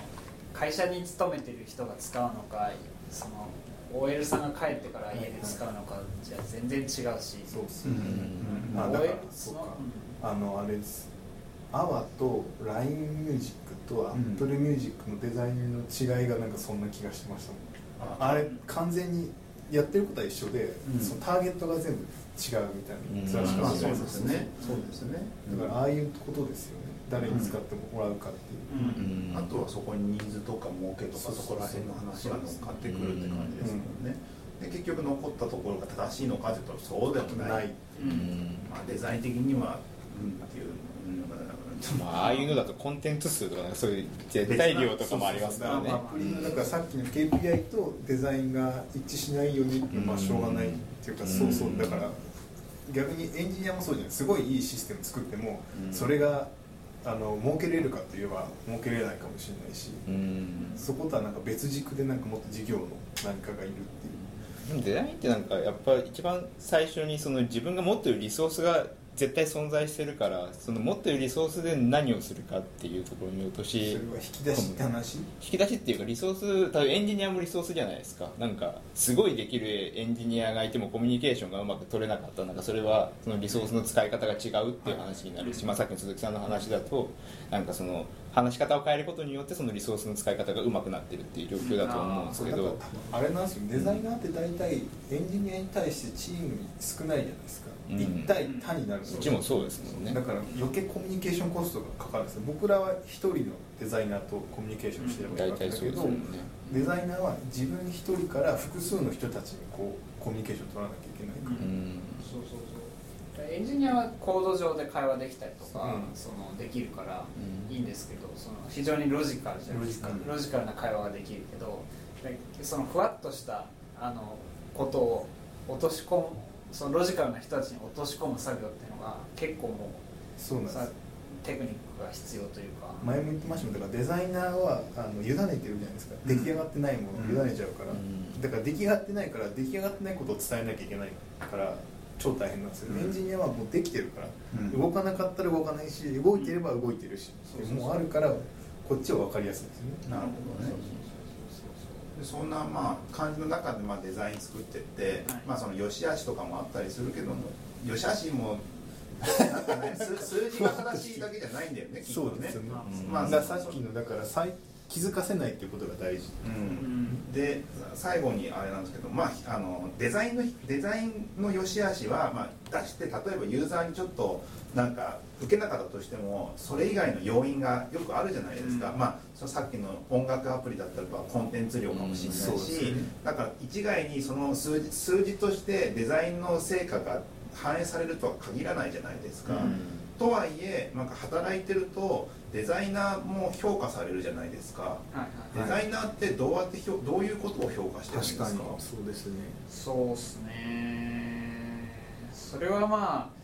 会社に勤めてる人が使うのかその OL さんが帰ってから家で使うのかじゃ全然違うし。そうっすね、うん。あだから OL そうか。のあのあれです。アワと LINE ミュージックと Apple ミュージックのデザインの違いがなんかそんな気がしてましたもん。あれ完全にやってることは一緒で、うん。そのターゲットが全部違うみたいな、うん。あもそうですね。そうですね。だからああいうことですよね。誰に使ってもらうかっていう、うん。うん。あとはそこにニーズとか儲けとかそこら辺の話が乗っかってくるって感じですもんね。で結局残ったところが正しいのかというとそうでもない。ないうん。まあ、デザイン的にはうんっていう、うんまあ、ああいうのだとコンテンツ数とかそういう絶対量とかもありますからね。アプリのだからさっきの KPI とデザインが一致しないようにっていうのはまあしょうがないっていうか、うん。そうそう。だから逆にエンジニアもそうじゃないすごいいいシステム作っても、うん。それがあの儲けれるかといえば儲けれないかもしれないし、うん。そことはなんか別軸でなんかもっと事業の何かがいるっていう。デザインってなんかやっぱ一番最初にその自分が持ってるリソースが絶対存在してるからその持ってるリソースで何をするかっていうところに落とそしれは引き出しって話？引き出しっていうかリソース多分エンジニアもリソースじゃないですか。なんかすごいできるエンジニアがいてもコミュニケーションがうまく取れなかった。なんかそれはそのリソースの使い方が違うっていう話になるし、まあ、さっきの鈴木さんの話だとなんかその話し方を変えることによってそのリソースの使い方がうまくなってるっていう状況だと思うんですけど。あれなんですよ。デザイナーって大体エンジニアに対してチームに少ないじゃないですか、うん。一対他になるんですようちもそうですもんね。だから余計コミュニケーションコストがかかるんですよ。僕らは一人のデザイナーとコミュニケーションしてればいい大わけだけど、デザイナーは自分一人から複数の人たちにこうコミュニケーション取らなきゃいけないから、うん。そうそうそう。エンジニアはコード上で会話できたりとか、うん。そのできるからうん。いいんですけどその非常にロジカルじゃないですか。ロジカル。ロジカルな会話ができるけどでそのふわっとしたあのことを落とし込むそのロジカルな人たちに落とし込む作業っていうのが結構もそうなんです。さテクニックが必要というか、前も言ってましたけどだからデザイナーはあの委ねてるじゃないですか。出来上がってないものを委ねちゃうから、うん。だから出来上がってないから出来上がってないことを伝えなきゃいけないから超大変なんですよ、うん。エンジニアはもうできてるから、うん。動かなかったら動かないし動いてれば動いてるし、もうあるからこっちは分かりやすいですよね。なるほどね。でそんなまあ感じの中でまあデザイン作ってって、はい。まあその良し悪しとかもあったりするけども良し悪しもね数 数字が正しいだけじゃないんだよねきっとね。そうですよね、うん。まあさっきのだからさい気づかせないっていうことが大事。ううん。ん、で最後にあれなんですけど、まあ、あのデザインのデザインの良し悪しは、まあ、出して例えばユーザーにちょっとなんか受けなかったとしてもそれ以外の要因がよくあるじゃないですか、うん。まあ、そのさっきの音楽アプリだったらばコンテンツ量かもしれないし、うんね。だから一概にその数字数字としてデザインの成果が反映されるとは限らないじゃないですか。とはいえなんか働いてるとデザイナーも評価されるじゃないですか。はいはいデザイナーってどうやって評どういうことを評価してるんですか？そうですね。そうっすね。それはまあ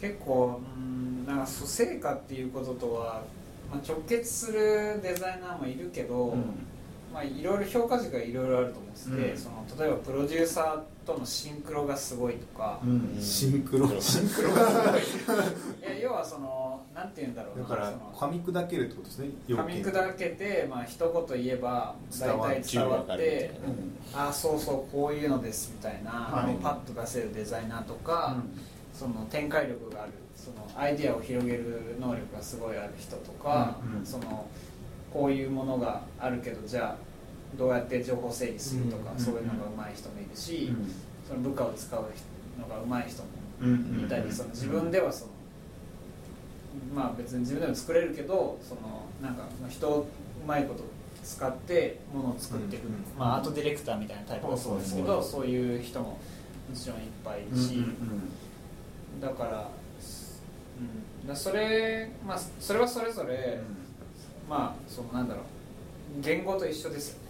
結構うんなんか成果っていうこととは、まあ、直結するデザイナーもいるけど、うん。まあいろいろ評価軸がいろいろあると思ってて、うん。その例えばプロデューサーとのシンクロがすごいとか、うん。シンクロ。シンクロがすごい。いや要はそのなんて言うんだろうな。だからその噛み砕けるってことですね要噛み件砕けて、まあ一言言えば大体伝わってああそうそうこういうのですみたいなはい。パッと出せるデザイナーとか、その展開力があるそのアイディアを広げる能力がすごいある人とか、うん。うん。そのこういうものがあるけどじゃあどうやって情報整理するとか、うん。そういうのが上手い人もいるし、その部下を使うのが上手い人もうんいたり、その自分ではそのまあ別に自分でも作れるけどそのなんか人をうまいこと使ってものを作っていく、うんまあアートディレクターみたいなタイプがそうですけど、そういう人ももちろんいっぱいいるし、だから,、うん、だそれまあそれはそれぞれ、まあそのなんだろう。言語と一緒ですよね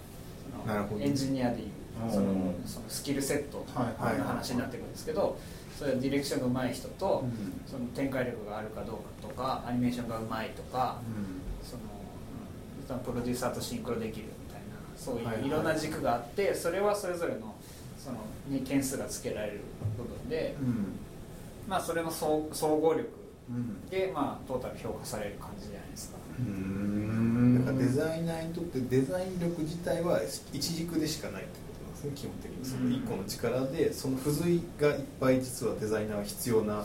エンジニアでいううん。そのそのスキルセットの話になってくるんですけどそれはディレクションが上手い人と、その展開力があるかどうかとかアニメーションが上手いとかそのプロデューサーとシンクロできるみたいなそうはいうい。ろんな軸があってそれはそれぞれのそのに点数がつけられる部分で、まあそれの総総合力で、まあ、トータル評価される感じじゃないですか。だからデザイナーにとってデザイン力自体は一軸でしかないってことなんですね基本的に。その一個の力でその付随がいっぱい実はデザイナーは必要な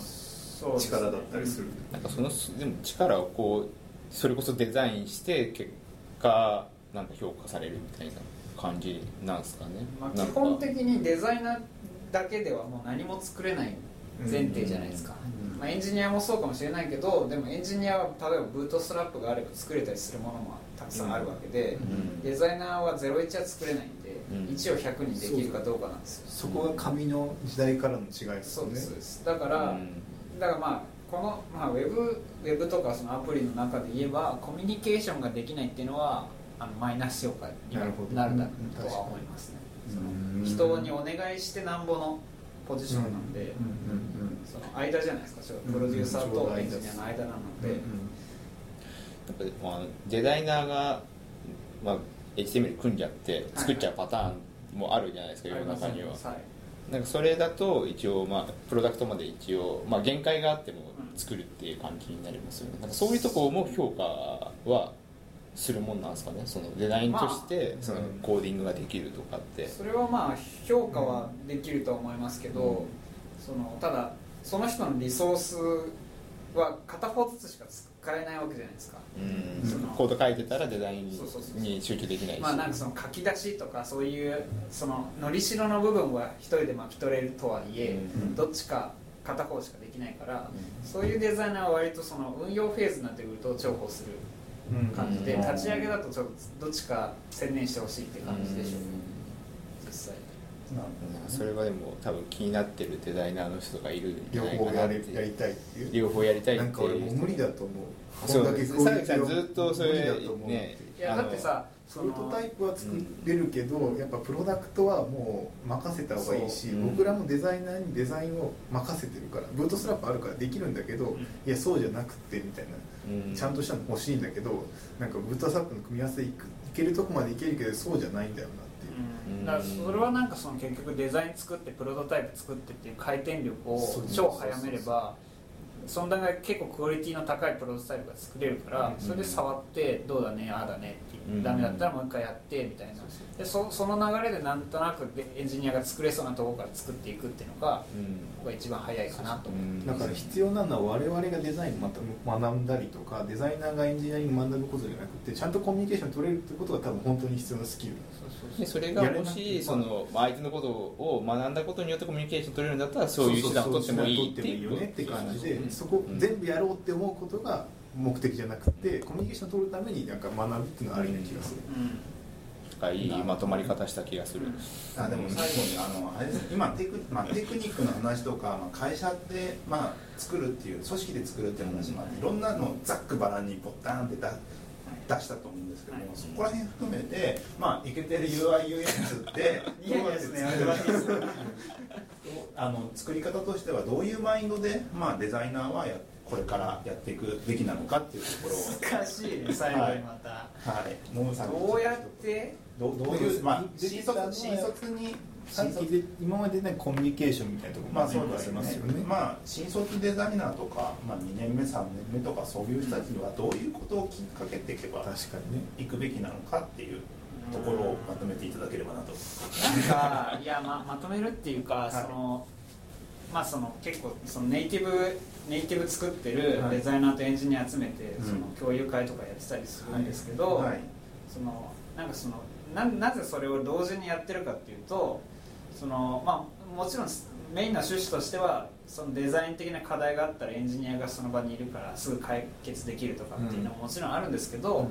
力だったりする。なんかそのでも力をこうそれこそデザインして結果なんか評価されるみたいな感じなんですかね、まあ、基本的にデザイナーだけではもう何も作れない前提じゃないですか、うん。まあ、エンジニアもそうかもしれないけどでもエンジニアは例えばブートストラップがあれば作れたりするものもたくさんあるわけで、うん。デザイナーは01は作れないんで、うん。1を100にできるかどうかなんですよ。そこが紙の時代からの違いですよね。そうですだから、うん。だからまあこの、まあ、ウェブウェブとかそのアプリの中で言えばコミュニケーションができないっていうのはあのマイナス評価になるなるだとは思いますね。その人にお願いしてなんぼのポジションなんで、その間じゃないですか。プロデューサーとエンジニアの間なので、やっぱまあデザイナーが、まあ、HTML 組んじゃって作っちゃうパターンもあるじゃないですか、世の中には。はい。なんかそれだと一応まあプロダクトまで一応まあ限界があっても作るっていう感じになりますよね。なんかそういうところも評価はするもんなんですかね？そのデザインとしてそのコーディングができるとかって、それはまあ評価はできるとは思いますけど、そのただその人のリソースは片方ずつしか使えないわけじゃないですか。うん。その。コード書いてたらデザインに集中できないし。まあなんかその書き出しとかそういうそののりしろの部分は一人で巻き取れるとはいえ、うん。どっちか片方しかできないから、そういうデザイナーは割とその運用フェーズになってくると重宝する感じで、うん。立ち上げだとちょっとどっちか専念してほしいって感じでしょ。う、実際それはでも多分気になってるデザイナーの人がいるんじゃ両ないか方やりなってやりたいっていう。両方やりたいってなんか俺もう無理だと思う。そうこんだけ佐々木さんずっとそれ無理だと思うねいやだってさプロトタイプは作れるけど、やっぱプロダクトはもう任せた方がいいし、そううん。僕らもデザイナーにデザインを任せてるからブートストラップあるからできるんだけど、いやそうじゃなくてみたいな、うん。ちゃんとしたの欲しいんだけどなんかブートストラップの組み合わせいくいけるとこまでいけるけどそうじゃないんだよなだからそれはなんかその結局デザイン作ってプロトタイプ作ってっていう回転力を超早めればその段階結構クオリティの高いプロトタイプが作れるからうん。それで触ってどうだねああだねってうんダメだったらもう一回やってみたいな。でそその流れでなんとなくでエンジニアが作れそうなところから作っていくっていうのがうん。僕が一番早いかなと。思ううん。だから必要なのは我々がデザインまた学んだりとかデザイナーがエンジニアリング学ぶことじゃなくてちゃんとコミュニケーション取れるってことが多分本当に必要なスキルでそれがもしそのまあ相手のことを学んだことによってコミュニケーション取れるんだったらそういう手段を取ってもいいっていうよねって感じで。うんそこうん全部やろうって思うことが目的じゃなくてコミュニケーション取るためになんか学ぶっていうのはありな気がする、がいいまとまり方した気がする。あでも最後にあのあれです今テク,、まあ、テクニックの話とか、まあ、会社で、まあ、作るっていう組織で作るっていう話もあっていろんなのをざっくばらんにボタンって出出したと思うんですけども、はい。そこら辺含めて、まあ、いけてる UIUX って いやいやですねやめてもらっていいですか？あの作り方としてはどういうマインドで、まあ、デザイナーはやこれからやっていくべきなのかっていうところを。難しいね最後にまた、はい、ノムさんにどうやってどうどういう、まあ、新卒に新規で今までねコミュニケーションみたいなところまあもありそうですよねますよね、まあ新卒デザイナーとか、まあ、2年目3年目とかそういう人たちにはどういうことをきっかけていけば確かにね。行くべきなのかっていうところをまとめていただければなと。なんかいやままとめるっていうか、はい。そのまあその結構そのネイティブネイティブ作ってるはい。デザイナーとエンジニア集めて、うん。その共有会とかやってたりするんですけど、はいそのなんかそのななぜそれを同時にやってるかっていうとそのまあもちろんメインの趣旨としてはそのデザイン的な課題があったらエンジニアがその場にいるからすぐ解決できるとかっていうのももちろんあるんですけど、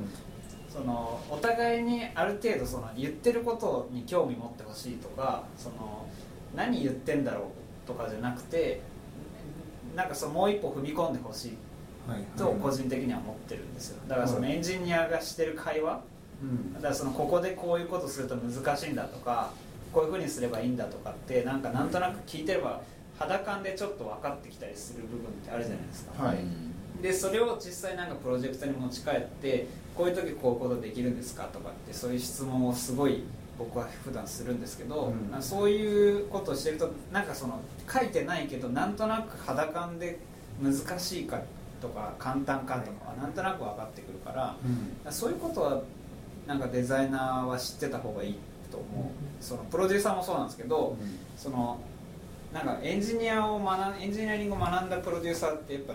そのお互いにある程度その言ってることに興味持ってほしいとかその何言ってんだろうとかじゃなくてなんかそのもう一歩踏み込んでほしいと個人的には思ってるんですよ。だからそのエンジニアがしてる会話。うん。だからそのここでこういうことすると難しいんだとかこういうふうにすればいいんだとかってなんかなんとなく聞いてれば肌感でちょっと分かってきたりする部分ってあるじゃないですか、はい。でそれを実際なんかプロジェクトに持ち帰ってこういう時こういうことできるんですかとかってそういう質問をすごい僕は普段するんですけど、うん。そういうことをしてるとなんかその書いてないけどなんとなく肌感で難しいかとか簡単かとかはなんとなく分かってくるから、そういうことはなんかデザイナーは知ってた方がいいと思う。そのプロデューサーもそうなんですけど、そのなんかエンジニアを学んエンジニアリングを学んだプロデューサーってやっぱ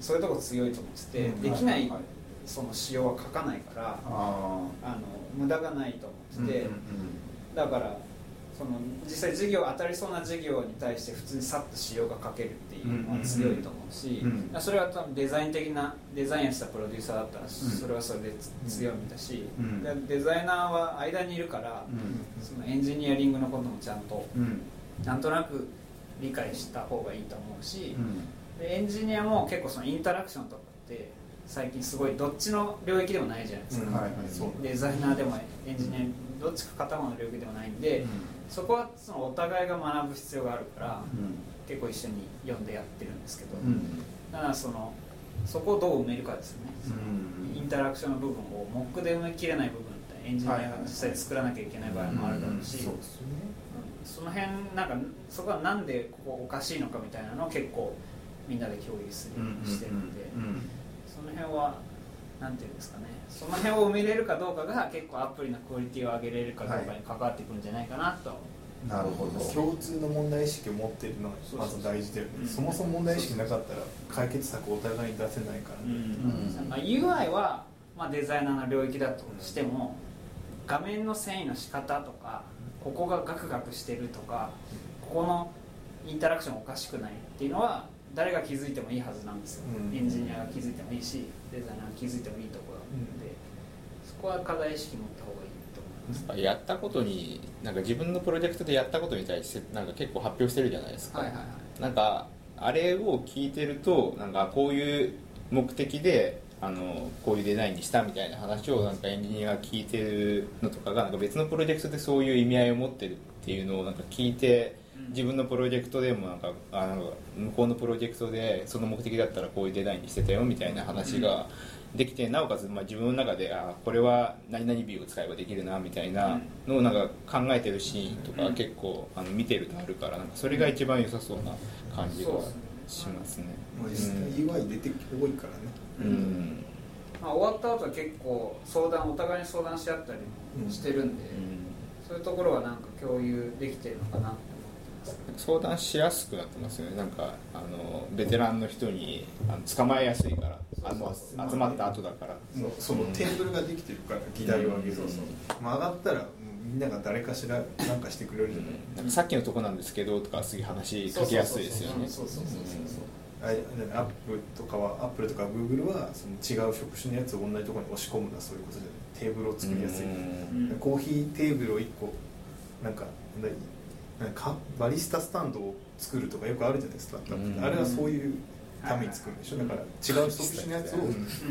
そういうとこ強いと思ってて、うん。できない、はいその仕様は書かないからああの無駄がないと思ってて、だからその実際授業当たりそうな授業に対して普通にさっと仕様が書ける。っていうのは強いと思うし、うん。それは多分デザイン的なデザインやってたプロデューサーだったらそれはそれで強みだし、デザイナーは間にいるから、そのエンジニアリングのこともちゃんとうなんとなく理解した方がいいと思うし、うん。でエンジニアも結構そのインタラクションとかって最近すごいどっちの領域でもないじゃないですか、デザイナーでもエンジニアどっちか片方の領域でもないんで、そこはそのお互いが学ぶ必要があるから、結構一緒に読んでやってるんですけど、うん。だからそのそこをどう埋めるかですよね、うん。インタラクションの部分をモックで埋めきれない部分ってエンジニアが実際作らなきゃいけない場合もあるだろうし、そうですよね。その辺なんかそこはなんでここおかしいのかみたいなのを結構みんなで共有するようにしてるんで、その辺はなんていうんですかねその辺を埋めれるかどうかが結構アプリのクオリティを上げれるかどうかに関わってくるんじゃないかなと。は思うなるほど。共通の問題意識を持っているのがまず大事だよね。うん。そもそも問題意識なかったら解決策をお互いに出せないからね、うん。まあ、UI は、まあ、デザイナーの領域だとしても画面の遷移の仕方とかここがガクガクしてるとかここのインタラクションおかしくないっていうのは誰が気づいてもいいはずなんですよ、うん。エンジニアが気づいてもいいしデザイナーが気づいてもいいとここは課題意識持った方がいいと思いやったことになんか自分のプロジェクトでやったことに対してなんか結構発表してるじゃないですか、はいはいはい。なんかあれを聞いてるとなんかこういう目的であのこういうデザインにしたみたいな話をなんかエンジニアが聞いてるのとかがなんか別のプロジェクトでそういう意味合いを持ってるっていうのをなんか聞いて自分のプロジェクトでもなんかあなんか向こうのプロジェクトでその目的だったらこういうデザインにしてたよみたいな話ができてなおかつまあ自分の中であこれは何々ビューを使えばできるなみたいなのをなんか考えてるシーンとか結構あの見てるとあるからなんかそれが一番良さそうな感じがしますね。まあ実際 UI 出て多いからね。うん。まあ、終わった後は結構相談お互いに相談し合ったりもしてるんで、そういうところはなんか共有できてるのかなって相談しやすくなってますよね。なんかあのベテランの人にあの捕まえやすいからあの集まった後だから。もうそのテーブルができてるから議題を。上げる、まあ、上がったらみんなが誰かしら何かしてくれるじゃない、なんかさっきのとこなんですけどとか次話しかけやすいですよね。そうそうそうそうそうアップルとかはアップルとかグーグルはその違う職種のやつを同じところに押し込むのはそういうことじゃない。テーブルを作りやすい、うん。コーヒーテーブルを1個なんかかバリスタスタンドを作るとかよくあるじゃないですか、うん。あれはそういうために作るんでしょ。だから違う職種のやつを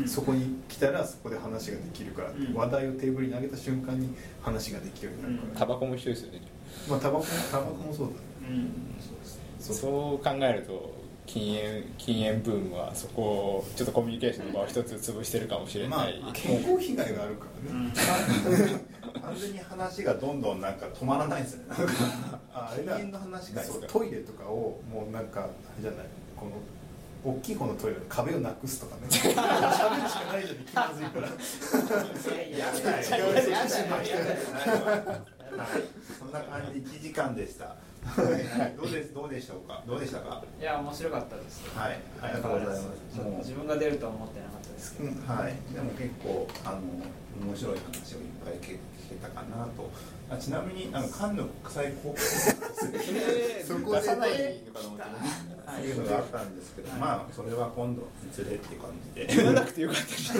そこに来たらそこで話ができるから、うん。話題をテーブルに上げた瞬間に話ができるようになるから、タバコも一緒ですよね。まあタバコもタバコもそうだね。うん。そう考えると禁煙禁煙ブームはそこをちょっとコミュニケーションの場を一つ潰してるかもしれまあない、健康被害があるからね、完全に話がどんどんなんか止まらないですよね。禁煙の話がトイレとかをもうなんかあれじゃない。この大きい方のトイレの壁をなくすとかね。喋るしかないじゃん気まずいから。いやいやだよやい。やいやいや はい。そんな感じ。1時間でした。はいどうですどうでしょうか？どうでしたか？いや面白かったです。はい。ありがとうございます。ちょっと自分が出るとは思ってなかったですけど、はい、でも結構あの面白い話をいっぱい聞けたかなと。あちなみになんかカンヌ国際高校そこで出さないのかと思ってっていうのがあったんですけど、まあそれは今度いずれっていう感じで。言わなくてよかったです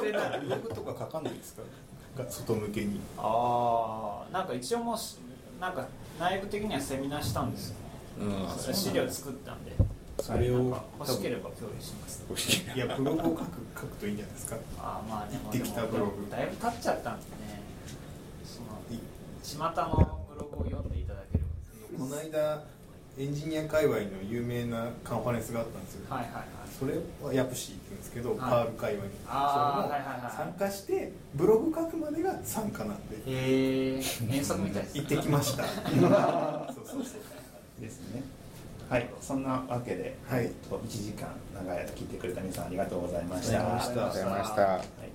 ブログとか書かないですか。外向けにああなんか一応もうしなんか内部的にはセミナーしたんですようん。それ資料作ったんで。それを欲しければ共有します。いやブログを書く書くといいんじゃないですか。ああまあね。行ってきたブログ。でもだいぶ経っちゃったんでね。そいの巷のブログを読んでいただければ。この間エンジニア界隈の有名なカンファレンスがあったんですよ、はいはいはいそれはヤプシーって言うんですけど、はい。パール界隈に。それも参加してブログ書くまでが参加なんで。へえ遠足みたいです行ってきました。そうそうそう。ですね。はい。そんなわけで、はい。1時間長い間聞いてくれた皆さんありがとうございました。ありがとうございました。はい